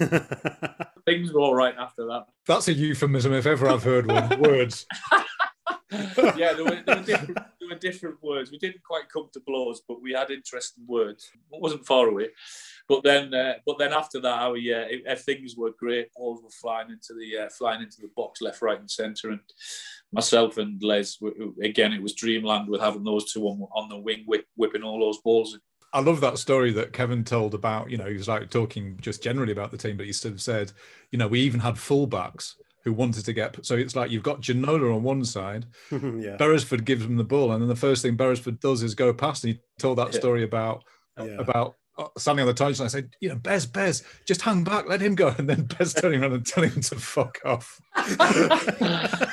[laughs] things were all right after that. That's a euphemism if ever I've heard one. [laughs] words. yeah, there were, there were, different, there were different words. We didn't quite come to blows, but we had interesting words. It wasn't far away. But then, uh, but then after that, our yeah, it, things were great. Balls were flying into the uh, flying into the box, left, right, and centre. And myself and Les, again, it was dreamland with having those two on, on the wing, whip, whipping all those balls. I love that story that Kevin told about. You know, he was like talking just generally about the team, but he sort of said, you know, we even had fullbacks who wanted to get. So it's like you've got Ginola on one side, [laughs] yeah. Beresford gives him the ball, and then the first thing Beresford does is go past. And he told that yeah. story about yeah. about uh, standing on the touchline. I said, you know, Bez, Bez, just hang back, let him go. And then Bez turning around and telling him to fuck off. [laughs]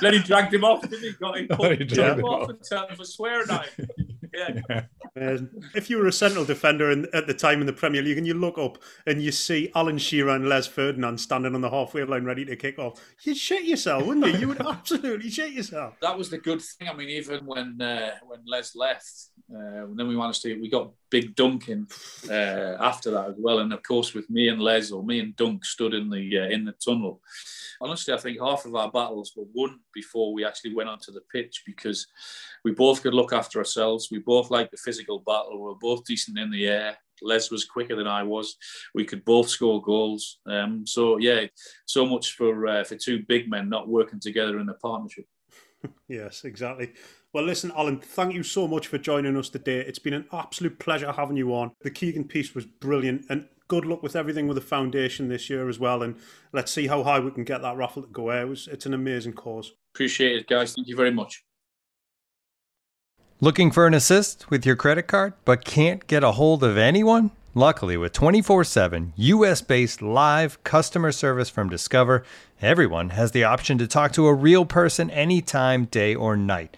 then he dragged him off, didn't he? Got him, [laughs] put, he dragged him off, off and turned him for swearing at him. Yeah. [laughs] if you were a central defender in, at the time in the Premier League and you look up and you see Alan Shearer and Les Ferdinand standing on the halfway line ready to kick off, you'd shit yourself, wouldn't you? You would [laughs] absolutely shit yourself. That was the good thing. I mean, even when uh, when Les left, uh, then we managed to we got Big Duncan uh, after that as well, and of course with me and Les or me and Dunk stood in the uh, in the tunnel. Honestly, I think half of our battles were won before we actually went onto the pitch because we both could look after ourselves. We both liked the physical battle. We were both decent in the air. Les was quicker than I was. We could both score goals. Um, so yeah, so much for uh, for two big men not working together in a partnership. [laughs] yes, exactly. Well, listen, Alan, thank you so much for joining us today. It's been an absolute pleasure having you on. The Keegan piece was brilliant, and good luck with everything with the foundation this year as well. And let's see how high we can get that raffle to go. It was, it's an amazing cause. Appreciate it, guys. Thank you very much. Looking for an assist with your credit card, but can't get a hold of anyone? Luckily, with 24 7 US based live customer service from Discover, everyone has the option to talk to a real person anytime, day or night.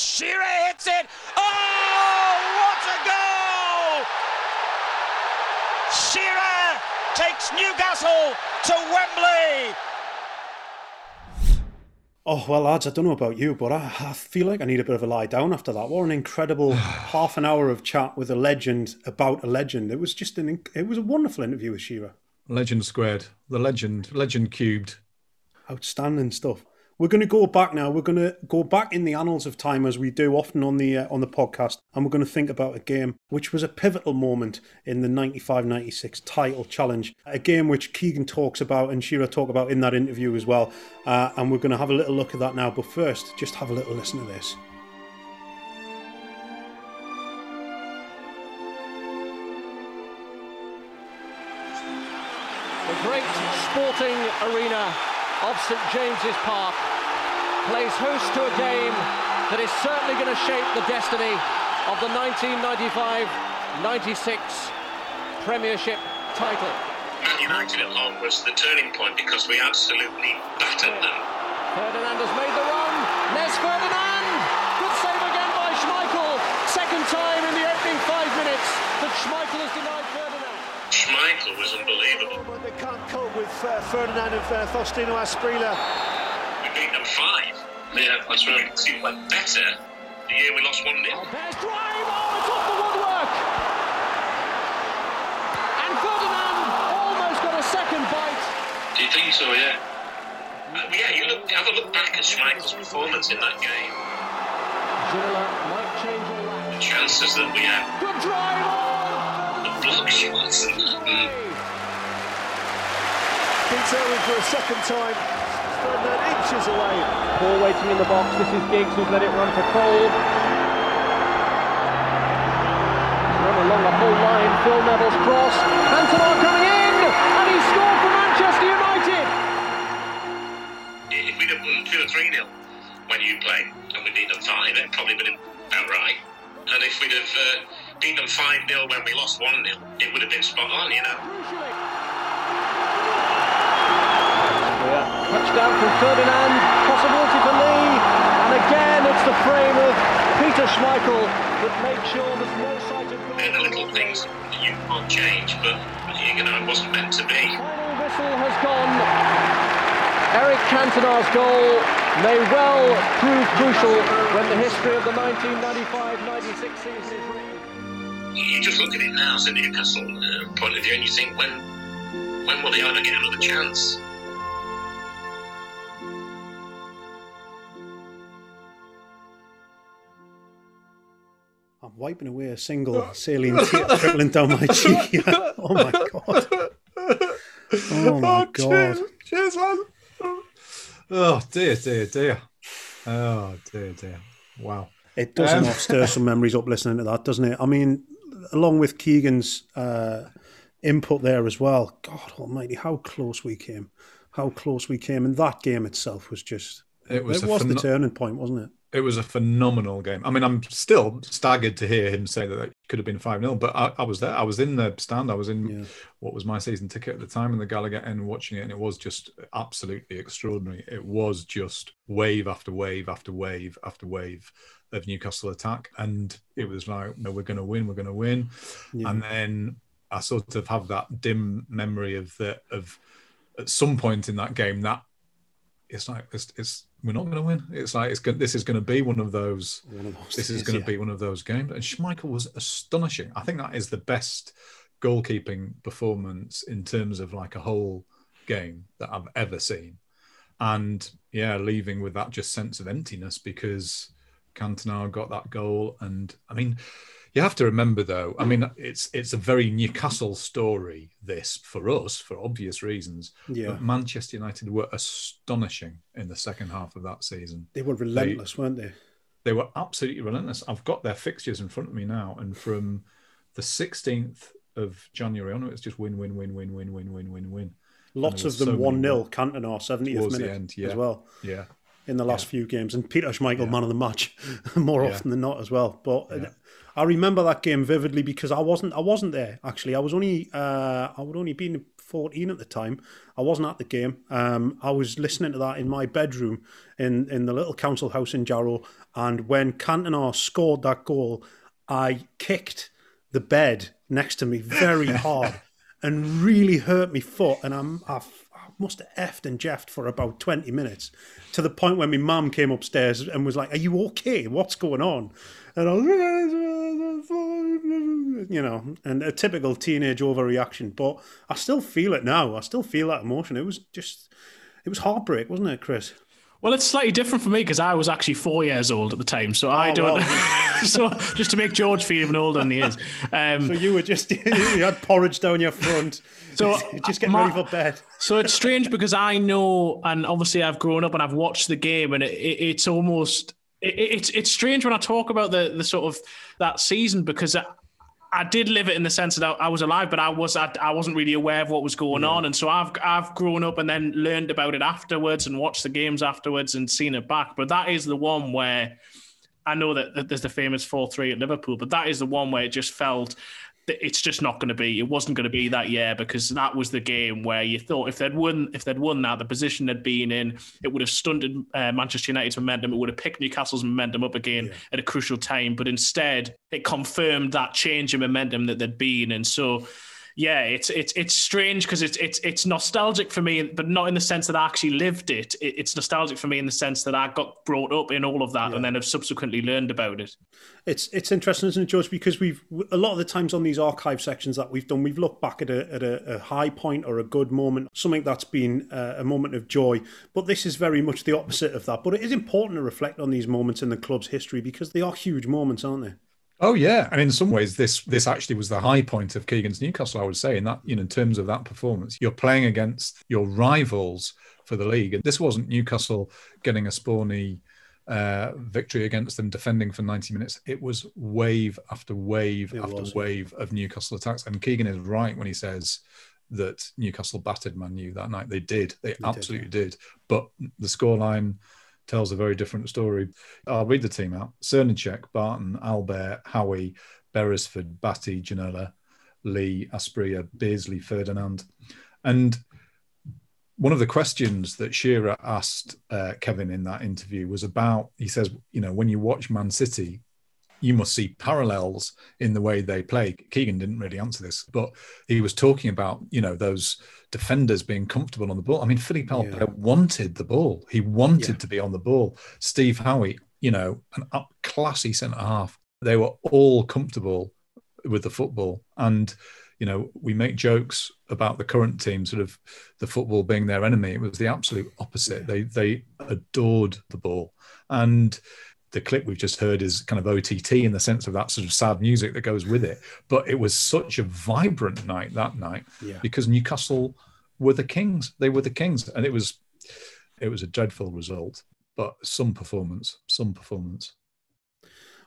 Shearer hits it. Oh, what a goal! Shearer takes Newcastle to Wembley. Oh, well, lads, I don't know about you, but I, I feel like I need a bit of a lie down after that. What an incredible [sighs] half an hour of chat with a legend about a legend. It was just an, it was a wonderful interview with Shearer. Legend squared. The legend. Legend cubed. Outstanding stuff. We're going to go back now. We're going to go back in the annals of time as we do often on the uh, on the podcast, and we're going to think about a game which was a pivotal moment in the 95-96 title challenge. A game which Keegan talks about and Shearer talk about in that interview as well. Uh, and we're going to have a little look at that now. But first, just have a little listen to this. The great sporting arena of St James's Park plays host to a game that is certainly going to shape the destiny of the 1995-96 Premiership title. Man United at home was the turning point because we absolutely battered them. Ferdinand has made the run. Les Ferdinand! Good save again by Schmeichel. Second time in the opening five minutes that Schmeichel has denied Ferdinand. Schmeichel was unbelievable. They can't cope with uh, Ferdinand and uh, Faustino Asprilla. We five. Yeah, that's right. It went better the year we lost 1 0. There's drive. Oh, it's off the woodwork. And Ferdinand almost got a second bite. Do you think so, yeah? Uh, yeah, you look, have a look back at Schmeichel's performance in that game. Ginola might change. The chances that we had, Good drive. On. the block shots. and- mm. Beats Owen for a second time. Ferdinand inches away. Paul waiting in the box. This is Giggs who's let it run for Cole. Run along the whole line. Phil Neville's cross. Cantona coming in, and he scored for Manchester United. If we'd have won 2 or 3 0 when you played and we beat them 5, it probably been about right. And if we'd have uh, beat them 5 0 when we lost 1 0, it would have been spot on, you know. Touchdown from Ferdinand. Possibility for Lee, and again it's the frame of Peter Schmeichel that makes sure there's no sight of goal. They're the little things that you can't change, but you know, it wasn't meant to be. Final whistle has gone. Eric Cantona's goal may well prove crucial when the history of the 1995-96 season is written. You just look at it now as a Newcastle uh, point of view, and you think, when when will they ever get another chance? Wiping away a single saline tear trickling down my cheek. [laughs] Oh my god! Oh my god! Cheers, cheers, man. Oh dear, dear, dear. Oh dear, dear. Wow. It does Um, enough stir some [laughs] memories up listening to that, doesn't it? I mean, along with Keegan's uh, input there as well. God Almighty, how close we came! How close we came! And that game itself was just. It was it was the turning point, wasn't it? It was a phenomenal game. I mean, I'm still staggered to hear him say that it could have been 5 0, but I, I was there. I was in the stand. I was in what was my season ticket at the time in the Gallowgate end watching it, and it was just absolutely extraordinary. It was just wave after wave after wave after wave of Newcastle attack. And it was like, no, we're going to win, we're going to win. Yeah. And then I sort of have that dim memory of the, of at some point in that game, that it's like it's, it's we're not going to win. It's like it's go- this is going to be one of those. One of those this is days, going to yeah. be one of those games. And Schmeichel was astonishing. I think that is the best goalkeeping performance in terms of like a whole game that I've ever seen. And yeah, leaving with that just sense of emptiness because Cantona got that goal. And I mean, you have to remember though, I mean, it's it's a very Newcastle story, this for us, for obvious reasons. Yeah. But Manchester United were astonishing in the second half of that season. They were relentless, weren't they? They were absolutely relentless. I've got their fixtures in front of me now, and from the 16th of January on, it's just win, win, win, win, win, win, win, win, win. Lots of them was so one many 0 Cantona, 70th towards the minute end, yeah. as well. Yeah. In the last few games, and Peter Schmeichel, man of the match, [laughs] more Yeah. often than not as well. But uh, I remember that game vividly because I wasn't, I wasn't there actually. I was only, uh, I would only been 14 at the time. I wasn't at the game. Um, I was listening to that in my bedroom in, in the little council house in Jarrow. And when Cantona scored that goal, I kicked the bed next to me very [laughs] hard and really hurt my foot. And I'm, I must have effed and jeffed for about 20 minutes to the point when my mum came upstairs and was like, Are you okay? What's going on? And I was, uh, uh, uh, you know, and a typical teenage overreaction. But I still feel it now. I still feel that emotion. It was just, it was heartbreak, wasn't it, Chris? Well, it's slightly different for me because I was actually four years old at the time, so I Oh, don't. well. [laughs] [laughs] so just to make George feel even older than he is. Um, So you were just, [laughs] you had porridge down your front. So [laughs] just getting my- ready for bed. So it's strange because I know, and obviously I've grown up and I've watched the game, and it, it, it's almost it, it's it's strange when I talk about the the sort of that season because. I, I did live it in the sense that I, was alive, but I was I, I wasn't really aware of what was going on, and so I've I've grown up and then learned about it afterwards and watched the games afterwards and seen it back. But that is the one where I know that, there's the famous four three at Liverpool, but that is the one where it just felt that it's just not going to be. It wasn't going to be that year because that was the game where you thought if they'd won, if they'd won that, the position they'd been in, it would have stunted uh, Manchester United's momentum. It would have picked Newcastle's momentum up again at a crucial time. But instead, it confirmed that change in momentum that they'd been, and so. Yeah, it's it's it's strange because it's it's it's nostalgic for me, but not in the sense that I actually lived it. It- It's nostalgic for me in the sense that I got brought up in all of that, and then have subsequently learned about it. It's it's interesting, isn't it, George? Because we've a lot of the times on these archive sections that we've done, we've looked back at a at a, a high point or a good moment, something that's been uh, a moment of joy. But this is very much the opposite of that. But it is important to reflect on these moments in the club's history because they are huge moments, aren't they? Oh yeah, and in some ways, this this actually was the high point of Keegan's Newcastle. I would say in that you know in terms of that performance, you're playing against your rivals for the league, and this wasn't Newcastle getting a spawny uh, victory against them, defending for 90 minutes. It was wave after wave It after was. wave of Newcastle attacks, and Keegan is right when he says that Newcastle battered Man U that night. They did, they, absolutely did. But the scoreline tells a very different story. I'll read the team out. Srnicek, Barton, Albert, Howie, Beresford, Batty, Ginola, Lee, Asprilla, Beardsley, Ferdinand. And one of the questions that Shearer asked uh, Kevin in that interview was about, he says, you know, when you watch Man City, you must see parallels in the way they play. Keegan didn't really answer this, but he was talking about, you know, those defenders being comfortable on the ball. I mean, Philippe Albert wanted the ball. He wanted to be on the ball. Steve Howie, you know, an up classy centre half. They were all comfortable with the football. And, you know, we make jokes about the current team, sort of the football being their enemy. It was the absolute opposite. They they adored the ball. And the clip we've just heard is kind of OTT in the sense of that sort of sad music that goes with it. But it was such a vibrant night that night Yeah. because Newcastle were the kings. They were the kings, and it was it was a dreadful result, but some performance, some performance.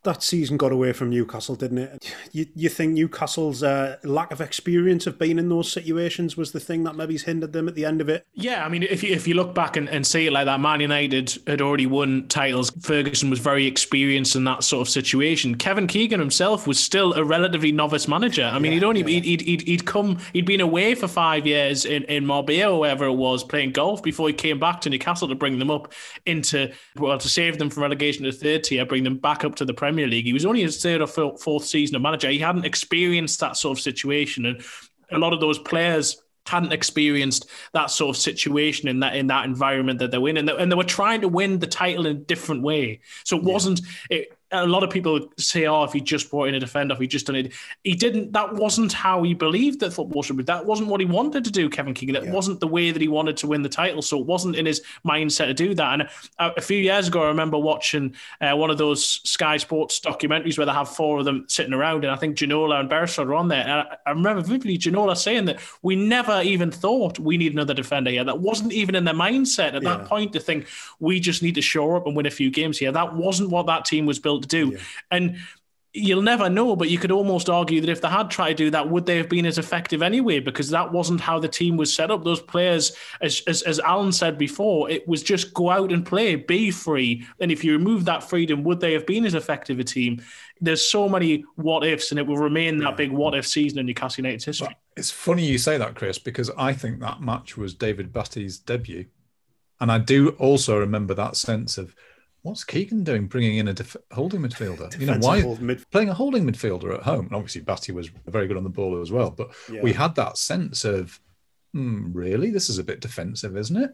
That season got away from Newcastle, didn't it? You, you think Newcastle's uh, lack of experience of being in those situations was the thing that maybe's hindered them at the end of it? Yeah, I mean, if you if you look back and, and see it like that, Man United had already won titles. Ferguson was very experienced in that sort of situation. Kevin Keegan himself was still a relatively novice manager. I mean, he'd only he'd, he'd, he'd, he'd come he'd been away for five years in, in Marbella or wherever it was playing golf before he came back to Newcastle to bring them up into well to save them from relegation to third tier, bring them back up to the Premier League. He was only his third or fourth season of manager. He hadn't experienced that sort of situation, and a lot of those players hadn't experienced that sort of situation in that in that environment that they're in, and they, and they were trying to win the title in a different way. So it wasn't. It, a lot of people say, "Oh, if he just brought in a defender, if he just done it," he didn't. That wasn't how he believed that football should be. That wasn't what he wanted to do, Kevin Keegan. That wasn't the way that he wanted to win the title. So it wasn't in his mindset to do that. And a, a few years ago, I remember watching uh, one of those Sky Sports documentaries where they have four of them sitting around, and I think Ginola and Beresford are on there. And I, I remember vividly Ginola saying that we never even thought we need another defender here. That wasn't even in their mindset at that point to think we just need to show up and win a few games here. That wasn't what that team was built to do. And you'll never know, but you could almost argue that if they had tried to do that, would they have been as effective anyway? Because that wasn't how the team was set up. Those players, as, as, as Alan said before, it was just go out and play, be free. And if you remove that freedom, would they have been as effective a team? There's so many what ifs, and it will remain that big what if season in Newcastle United's history. It's funny you say that, Chris, because I think that match was David Batty's debut. And I do also remember that sense of what's Keegan doing bringing in a def- holding midfielder? you know, why mid- playing a holding midfielder at home? And obviously, Batty was very good on the ball as well. But Yeah. we had that sense of, hmm, really, this is a bit defensive, isn't it?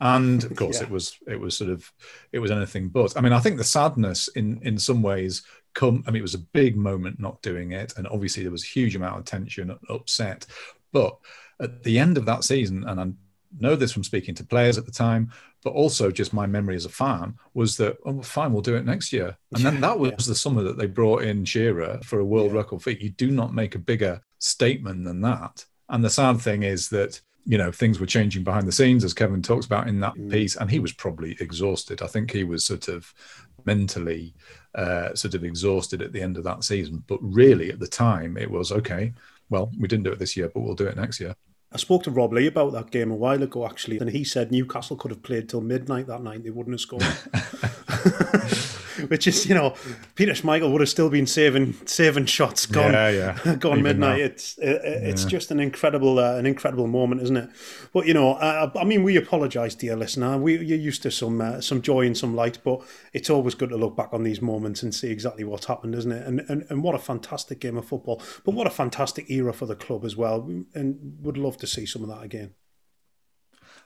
And of course, [laughs] Yeah. it was it was sort of it was anything but. I mean, I think the sadness in in some ways come. I mean, it was a big moment not doing it, and obviously there was a huge amount of tension, and upset. But at the end of that season, and I know this from speaking to players at the time, but also just my memory as a fan was that oh, fine, we'll do it next year. And then [laughs] that was the summer that they brought in Shearer for a world record feat. You do not make a bigger statement than that. And the sad thing is that you know things were changing behind the scenes as kevin talks about in that piece and he was probably exhausted i think he was sort of mentally uh, sort of exhausted at the end of that season but really at the time it was okay well we didn't do it this year but we'll do it next year I spoke to Rob Lee about that game a while ago, actually, and he said Newcastle could have played till midnight that night; they wouldn't have scored. [laughs] [laughs] Which is, you know, Peter Schmeichel would have still been saving saving shots. Gone, Yeah, yeah. [laughs] gone Even midnight. now. It's uh, it's Yeah. just an incredible uh, an incredible moment, isn't it? But you know, uh, I mean, we apologise, dear listener. We you're used to some uh, some joy and some light, but it's always good to look back on these moments and see exactly what's happened, isn't it? And and, and what a fantastic game of football, but what a fantastic era for the club as well. And would love to see some of that again.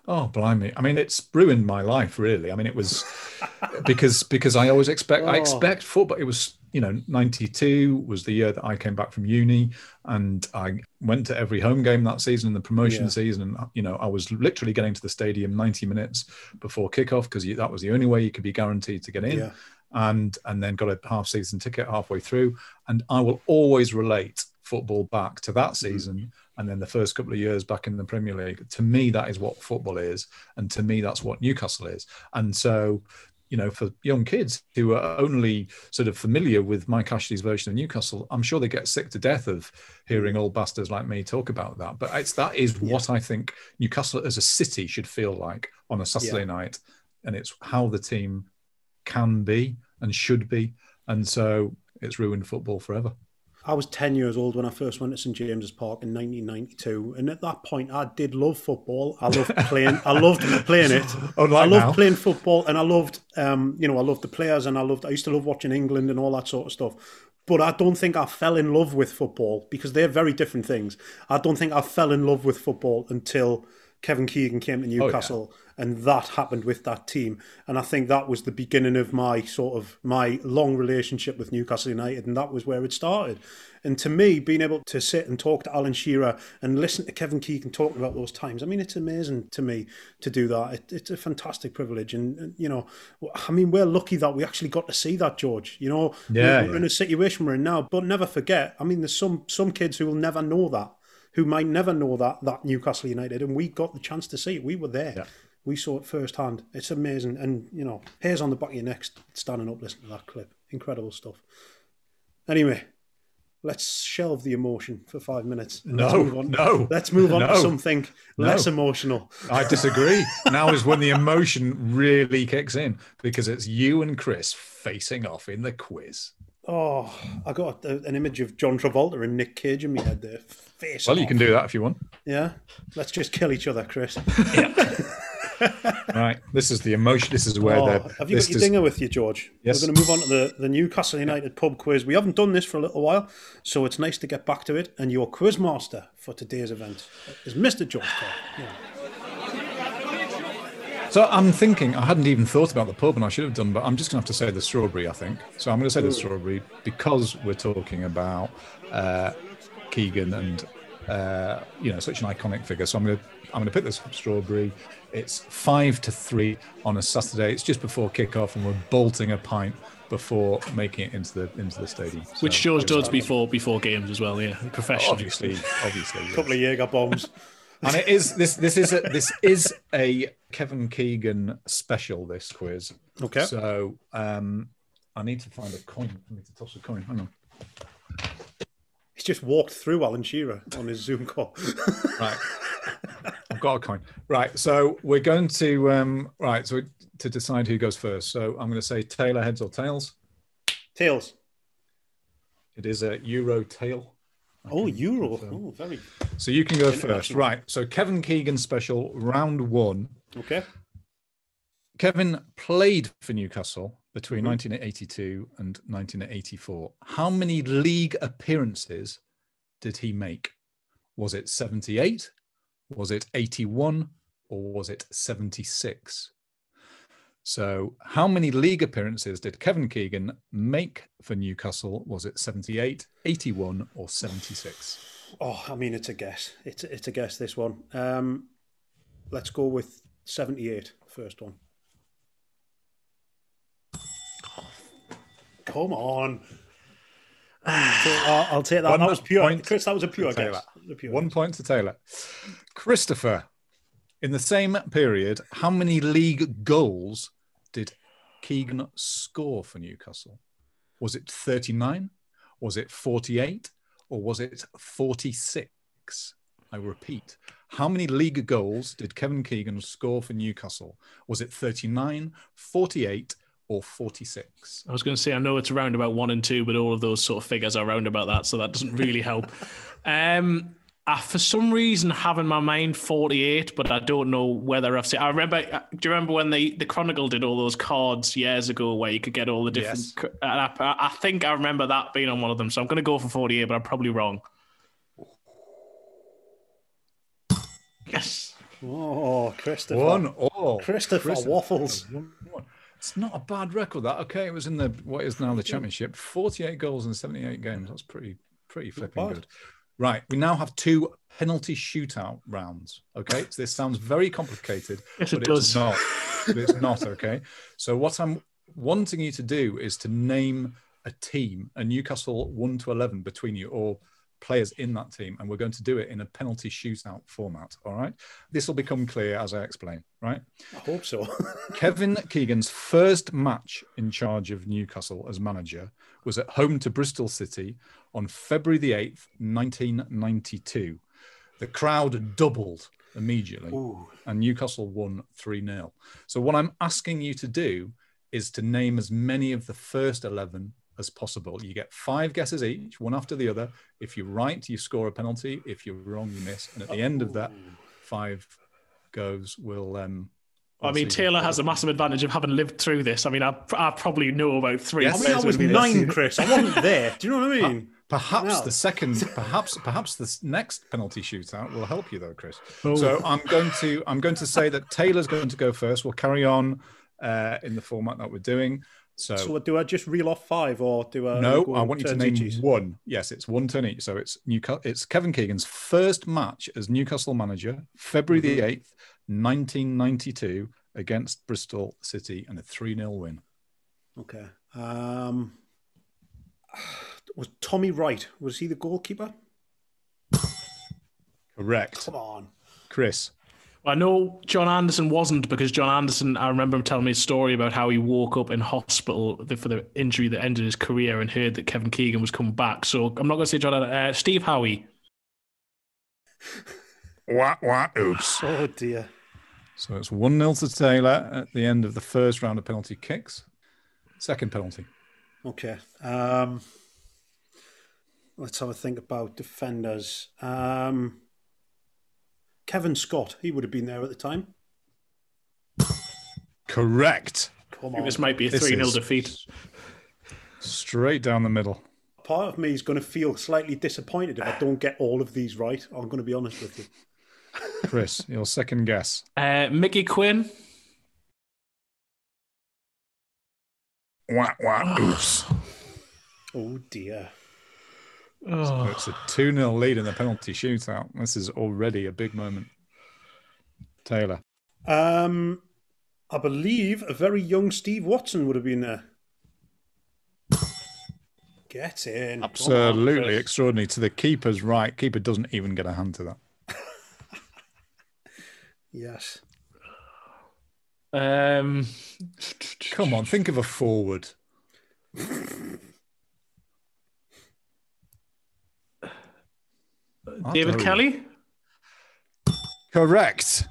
Oh, blimey! I mean, it's ruined my life, really. I mean, it was [laughs] because because I always expect I Oh. expect football. It was you know ninety two was the year that I came back from uni, and I went to every home game that season in the promotion Yeah. season. And you know, I was literally getting to the stadium ninety minutes before kickoff because that was the only way you could be guaranteed to get in. Yeah. And and then got a half season ticket halfway through, and I will always relate football back to that mm-hmm. season and then the first couple of years back in the Premier League. To me, that is what football is, and to me, that's what Newcastle is. And so, you know, for young kids who are only sort of familiar with Mike Ashley's version of Newcastle, I'm sure they get sick to death of hearing old bastards like me talk about that. But it's that is what I think Newcastle as a city should feel like on a Saturday Yeah. night, and it's how the team can be and should be, and so it's ruined football forever. I was 10 years old when I first went to St James's Park in 1992. And at that point, I did love football. I loved [laughs] playing. I loved playing it. Unlike I loved now. playing football and I loved, um, you know, I loved the players and I loved, I used to love watching England and all that sort of stuff. But I don't think I fell in love with football because they're very different things. I don't think I fell in love with football until Kevin Keegan came to yeah. And that happened with that team. And i think that was the beginning of my sort of my long relationship with newcastle united and that was where it started. And to me being able to sit and talk to alan shearer and listen to kevin keegan talking about those times i mean it's amazing to me to do that. It, it's a fantastic privilege. And, and you know i mean we're lucky that we actually got to see that george. You know Yeah, we're, we're in a situation we're in now. But never forget i mean there's some some kids who will never know that who might never know that that Newcastle United, and we got the chance to see it. We were there. We saw it firsthand. It's amazing, and you know, hairs on the back of your neck standing up listening to that clip. Incredible stuff. Anyway, let's shelve the emotion for five minutes. and let's No, move on. no, Let's move on to something no. less emotional. I disagree. now is when the emotion really kicks in because it's you and Chris facing off in the quiz. Oh, I got a, an image of John Travolta and Nick Cage in my head there. Face Well, you can do that if you want. Yeah, let's just kill each other, Chris. [laughs] [laughs] Right. This is the emotion. This is where Oh, the. have you got your is- dinger with you, George? Yes. We're going to move on to the, the Newcastle United pub quiz. We haven't done this for a little while, so it's nice to get back to it. And your quiz master for today's event is Mr. George. Yeah. So I'm thinking, I hadn't even thought about the pub, and I should have done, but I'm just going to have to say the strawberry, I think. So I'm going to say the strawberry because we're talking about uh, Keegan and uh, you know such an iconic figure. So I'm going to I'm going to pick this strawberry. It's five to three on a Saturday. It's just before kickoff, and we're bolting a pint before making it into the into the stadium. Which George does before before games as well, yeah, professionally. Obviously, obviously. [laughs] A couple of Jaeger bombs. and it is this this is a this is a Kevin Keegan special this quiz. Okay. So um I need to find a coin. I need to toss a coin. Hang on. He's just walked through Alan Shearer on his Zoom call. Right. [laughs] I've got a coin. Right. So we're going to um right, so to decide who goes first. So I'm gonna say Taylor heads or tails. Tails. It is a Euro tail. Oh, Euro. Oh, very. So you can go first. Right. So Kevin Keegan special, round one. Okay. Kevin played for Newcastle between Mhm. 1982 and 1984. How many league appearances did he make? Was it 78? Was it 81? Or was it 76? So, how many league appearances did Kevin Keegan make for Newcastle? Was it 78, 81, or 76? Oh, I mean, it's a guess. It's it's a guess. This one. Um, let's go with 78, first one. Come on. So, uh, I'll take that. One that was pure, point Chris. That was a to pure Taylor. guess. That a pure One guess. point to Taylor. Christopher, in the same period, how many league goals did Keegan score for Newcastle? Was it 39? Was it 48? Or was it 46? I repeat, how many league goals did Kevin Keegan score for Newcastle? Was it 39, 48, or 46? I was going to say I know it's around about one and two, but all of those sort of figures are around about that, so that doesn't really help. [laughs] um, I, for some reason, have in my mind forty-eight, but I don't know whether I've seen. I remember. uh, Do you remember when the the Chronicle did all those cards years ago, where you could get all the different? Yes. And I, I think I remember that being on one of them. So I'm going to go for forty-eight, but I'm probably wrong. Yes. Oh, Christopher. One all. Christopher Christopher. Waffles. It's not a bad record. That okay. It was in the what is now the championship. Forty-eight goals in seventy-eight games. That's pretty pretty flipping good. Right. We now have two penalty shootout rounds. Okay. So this sounds very complicated, [laughs] Yes, it does. it's not. But it's not. [laughs] Okay. So what I'm wanting you to do is to name a team, a Newcastle one to eleven between you, or players in that team, and we're going to do it in a penalty shootout format. All right. This will become clear as I explain. Right. I hope so. [laughs] Kevin Keegan's first match in charge of Newcastle as manager was at home to Bristol City on February the 8th, 1992. The crowd doubled immediately and Newcastle won 3 0. So, what I'm asking you to do is to name as many of the first 11 as possible. You get five guesses each, one after the other. If you're right, you score a penalty. If you're wrong, you miss. And at the end of that five goes, we'll. Um, I mean. Taylor has a massive advantage of having lived through this. I mean, I, I probably know about three. Yes. I mean, I was who would be nine, this. [laughs] Chris. I wasn't there. Do you know what I mean? Perhaps No. the second, [laughs] perhaps perhaps the next penalty shootout will help you though, Chris. Oh. So I'm going to I'm going to say that Taylor's going to go first. We'll carry on uh, in the format that we're doing. So, So do I just reel off five, or do I? no, I want you to name each? one. Yes, it's one turn each. So it's Newcastle. It's Kevin Keegan's first match as Newcastle manager, February the Mm-hmm. eighth, 1992, against Bristol City, and a three 0 win. Okay. Um, was Tommy Wright? Was he the goalkeeper? [laughs] Correct, Come on. Chris. I know John Anderson wasn't because John Anderson. I remember him telling me a story about how he woke up in hospital for the injury that ended his career and heard that Kevin Keegan was coming back. So I'm not going to say John. Anderson. Uh, Steve Howey. Wah, wah, oops. [laughs] Oh dear. So it's 1 0 to Taylor at the end of the first round of penalty kicks. Second penalty. Okay. Um, let's have a think about defenders. Um, Kevin Scott. He would have been there at the time. Correct. Come on. this might be a This 3 0 defeat. Straight down the middle. Part of me is going to feel slightly disappointed if I don't get all of these right. I'm going to be honest with you. Chris, [laughs] your second guess. Uh, Mickey Quinn. Wah, wah, oops. Oh dear. Oh. It's a 2 0 lead in the penalty shootout. This is already a big moment. Taylor. Um, I believe a very young Steve Watson would have been there. Get in. Come on, Absolutely extraordinary. To the keeper's right. Keeper doesn't even get a hand to that. [laughs] Yes. Um, Come on, think of a forward. [laughs] David. Kelly. Correct.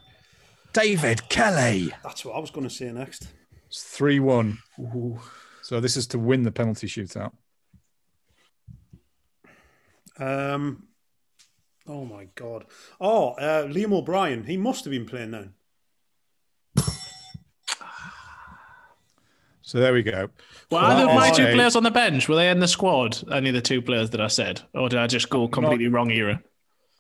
David Kelly. That's what I was going to say next. It's 3 1. So this is to win the penalty shootout. Um, oh my god. Oh, uh, Liam O'Brien. He must have been playing then. So there we go. Well, That are the, my two a- players on the bench? Were they in the squad? Only the two players that I said, or did I just go completely wrong era?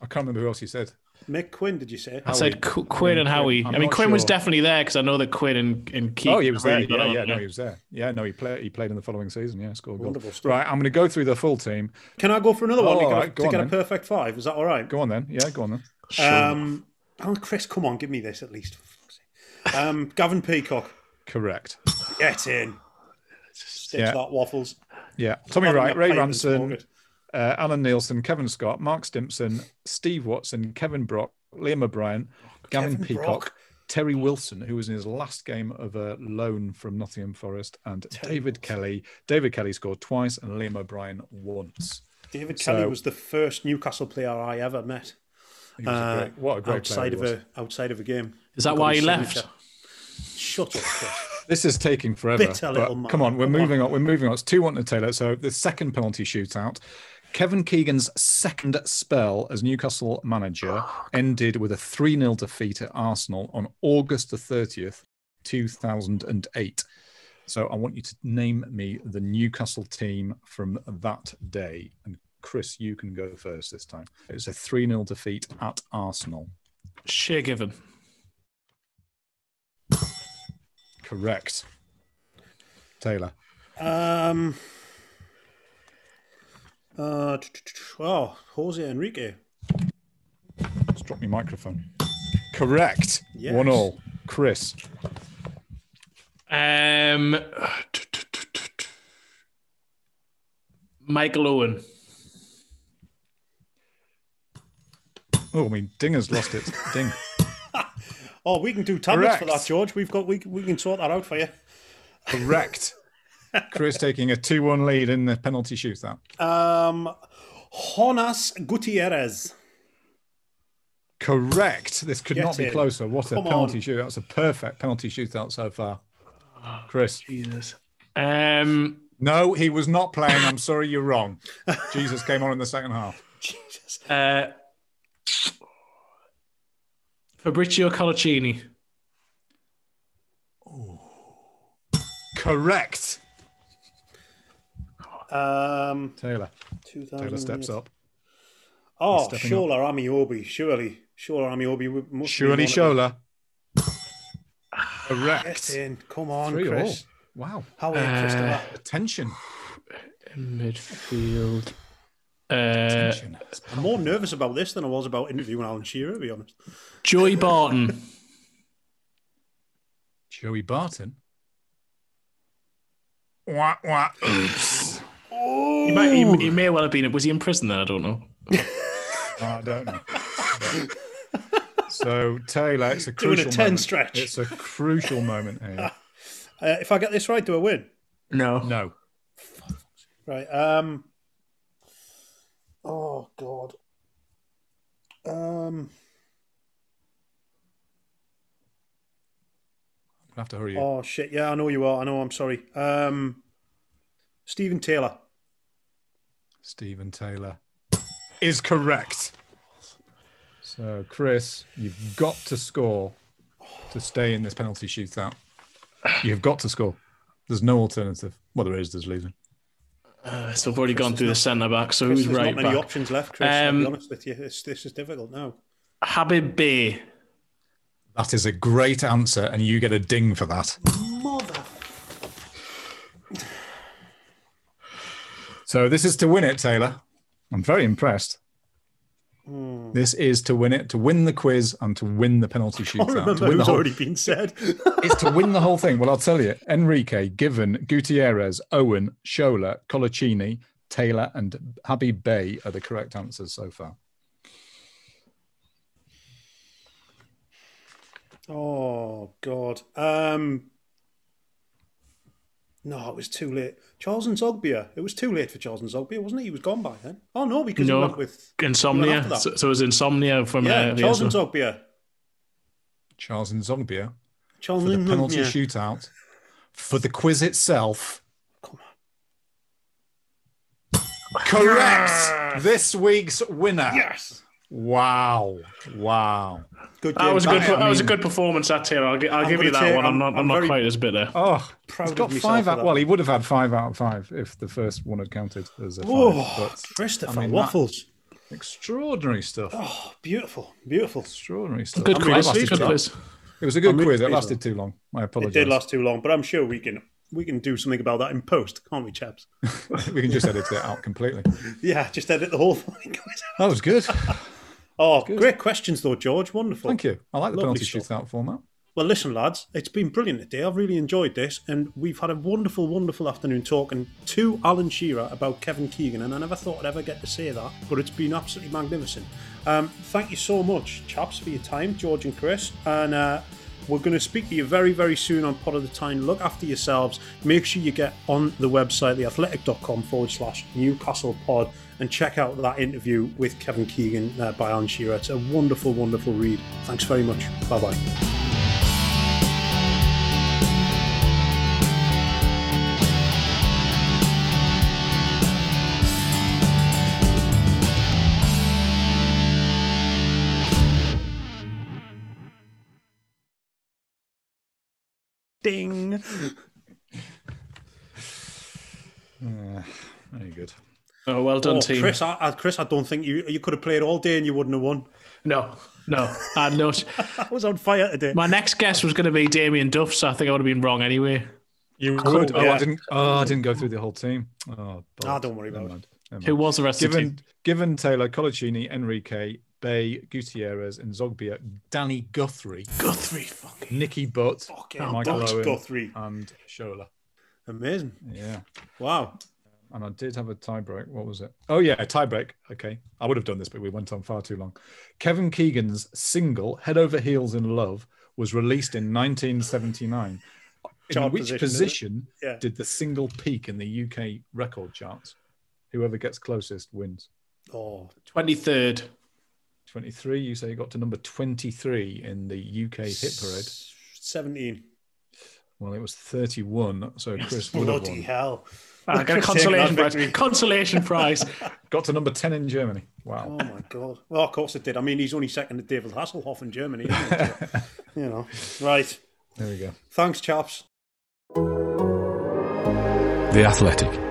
I can't remember who else you said. Mick Quinn, did you say? I said Qu- Quinn and Howey. I'm I mean, not Quinn was definitely there because I know that Quinn and, and Keith. Oh, he was there. really got Yeah, yeah, no, he was there. Yeah, no, he played. He played in the following season. Yeah, scored a goal. Wonderful stuff. Right, I'm going to go through the full team. Can I go for another one Oh, to get, a- right, go to on get a perfect five? Is that all right? Go on then. Yeah, go on then. Um, oh, Chris, come on, give me this at least. for fuck's sake. Um, Gavin Peacock, Correct. Get in. Stitch Yeah. that waffles. Yeah, Tommy Having Wright, Ray pipe and smoke Ranson, uh, Alan Neilson, Kevin Scott, Mark Stimson, Steve Watson, Kevin Brock, Liam O'Brien, Gavin Kevin Peacock, Brock. Terry Wilson, who was in his last game of a loan from Nottingham Forest, and David Kelly. David Kelly scored twice, and Liam O'Brien once. David So- Kelly was the first Newcastle player I ever met. He was a great- what a great player outside he of a outside of a game. Is that why he left? Shut up, Chris. This is taking forever. Bitter but little man. Come on, we're moving on. We're moving on. It's 2 1 to Taylor. So the second penalty shootout. Kevin Keegan's second spell as Newcastle manager [sighs] ended with a 3 0 defeat at Arsenal on August the 30th, 2008. So I want you to name me the Newcastle team from that day. And Chris, you can go first this time. It was a 3 0 defeat at Arsenal. Shay Given. Correct. Taylor. Um. Uh, oh, Jose Enrique. Just drop your microphone. Correct. Yes. One all. Chris. Um, Michael Owen. Oh, I mean, Dinger's lost it. Ding. [laughs] Oh, we can do tablets for that, George. We've got we can- we can sort that out for you. Correct. [laughs] Chris taking a 2 1 lead in the penalty shootout. Um, Jonas Gutierrez. Correct. This could Get not be in. closer. What a Come penalty on. shootout. It's a perfect penalty shootout so far. Chris. Jesus. Um, No, he was not playing. I'm sorry, you're wrong. Jesus came on in the second half. [laughs] uh, Fabricio Coloccini. Correct. Um, Taylor. 2000 Taylor steps up. Oh, stepping Shola Ameobi. Surely, Shola Ameobi would- must be Surely one Shola. Correct. Get in. Come on, Three Chris. all. Wow. How are you, Uh, Christopher? Attention. Midfield. Uh, I'm more nervous about this than I was about interviewing Alan Shearer, to be honest. Joey Barton. [laughs] Joey Barton. Wah, wah. Oops. He, might, he, he may well have been. Was he in prison then? I don't know. [laughs] I don't know. so Taylor, it's a Doing a crucial 10 moment. stretch. It's a crucial moment here. [laughs] Uh, if I get this right, do I win? No. No. Right. Um. Oh God. Um. I have to hurry you. Oh shit! Yeah, I know you are. I know. I'm sorry. Um. Steven Taylor. Steven Taylor is correct. So, Chris, you've got to score to stay in this penalty shootout. You've got to score. There's no alternative. Well, there is. There's losing. Uh, so I've already gone through the centre back. So Chris, who's there's right not many back? options left, Chris. I'll Um, be honest with you. It's, this is difficult now. Habib Beye. That is a great answer, and you get a ding for that. Mother. So, this is to win it, Taylor. I'm very impressed. Hmm. This is to win it, to win the quiz, and to win the penalty I shootout. to remember win the who's whole- already been said. [laughs] it's to win the whole thing. Well, I'll tell you. Enrique, Given, Gutierrez, Owen, Shola, Coloccini, Taylor, and Habib Beye are the correct answers so far. Oh God. Um. No, it was too late. Charles N'Zogbia. It was too late for Charles N'Zogbia, wasn't it? He was gone by then. Oh no, because he No, went with he went Insomnia. So, so it was Insomnia from yeah, uh, Charles N'Zogbia. Charles N'Zogbia Charles for the penalty Zogbia. shootout. For the quiz itself, Correct. this week's winner. Yes. Wow. Wow. Good That was a good. I that was a good performance. That Tim. I'll, gi- I'll give you that take- one. I'm, I'm- not. I'm, I'm not very quite as bitter. Oh, Proud he's got five for out. that. Well, he would have had five out of five if the first one had counted as a five. Oh, but Christopher I mean, Waffles. that- extraordinary stuff. Oh, beautiful, beautiful. Extraordinary stuff. Good I mean, quiz. it Good quiz. It was a good I'm quiz. It lasted too long. I apologize. It did last too long, but I'm sure we can we can do something about that in post, can't we, chaps? [laughs] we can just edit it out completely. [laughs] Yeah, just edit the whole [laughs] thing. That was good. Oh, great questions though, George. Wonderful. Thank you. I like the Lovely penalty stuff. shootout format. Well, listen, lads, it's been brilliant today. I've really enjoyed this, and we've had a wonderful, wonderful afternoon talking to Alan Shearer about Kevin Keegan, and I never thought I'd ever get to say that, but it's been absolutely magnificent. Um, thank you so much, chaps, for your time, George and Chris, and uh, we're going to speak to you very, very soon on Pot of the Time. Look after yourselves. Make sure you get on the website, theathletic.com forward slash Newcastle pod, and check out that interview with Kevin Keegan uh, by Alan Shearer. It's a wonderful, wonderful read. Thanks very much. Bye bye. Ding. [laughs] Uh, very good. Oh, well done, Oh, team. Chris, I, I, Chris, I don't think you you could have played all day and you wouldn't have won. No, no, I'm not. [laughs] I was on fire today. My next guess was going to be Damien Duff, so I think I would have been wrong anyway. You Cool, would. Oh, yeah. I didn't. Oh, I didn't go through the whole team. Oh, Ah, don't worry about never it. never Who mind. was the rest of the given, team? Given Taylor, Coloccini, Enrique, Beye, Gutierrez, and Zogbia, Danny Guthrie, Guthrie, fucking Nicky Butt, Fucking Michael Butt Owen, Guthrie. and Shola. Amazing. Yeah. Wow. And I did have a tiebreak. What was it? Oh yeah, a tiebreak. Okay, I would have done this, but we went on far too long. Kevin Keegan's single "Head Over Heels in Love" was released in 1979. In which position, position. Yeah. did the single peak in the UK record charts? Whoever gets closest wins. Oh, 23rd. 23. You say you got to number 23 in the UK hit parade. 17. Well, it was 31. So Chris would have Bloody won. hell. Ah, I got a consolation prize. Consolation prize. [laughs] Got to number 10 in Germany. Wow. Oh my god. Well, of course it did. I mean, he's only second to David Hasselhoff in Germany. Isn't he? So, [laughs] you know. Right. There we go. Thanks, chaps. The Athletic.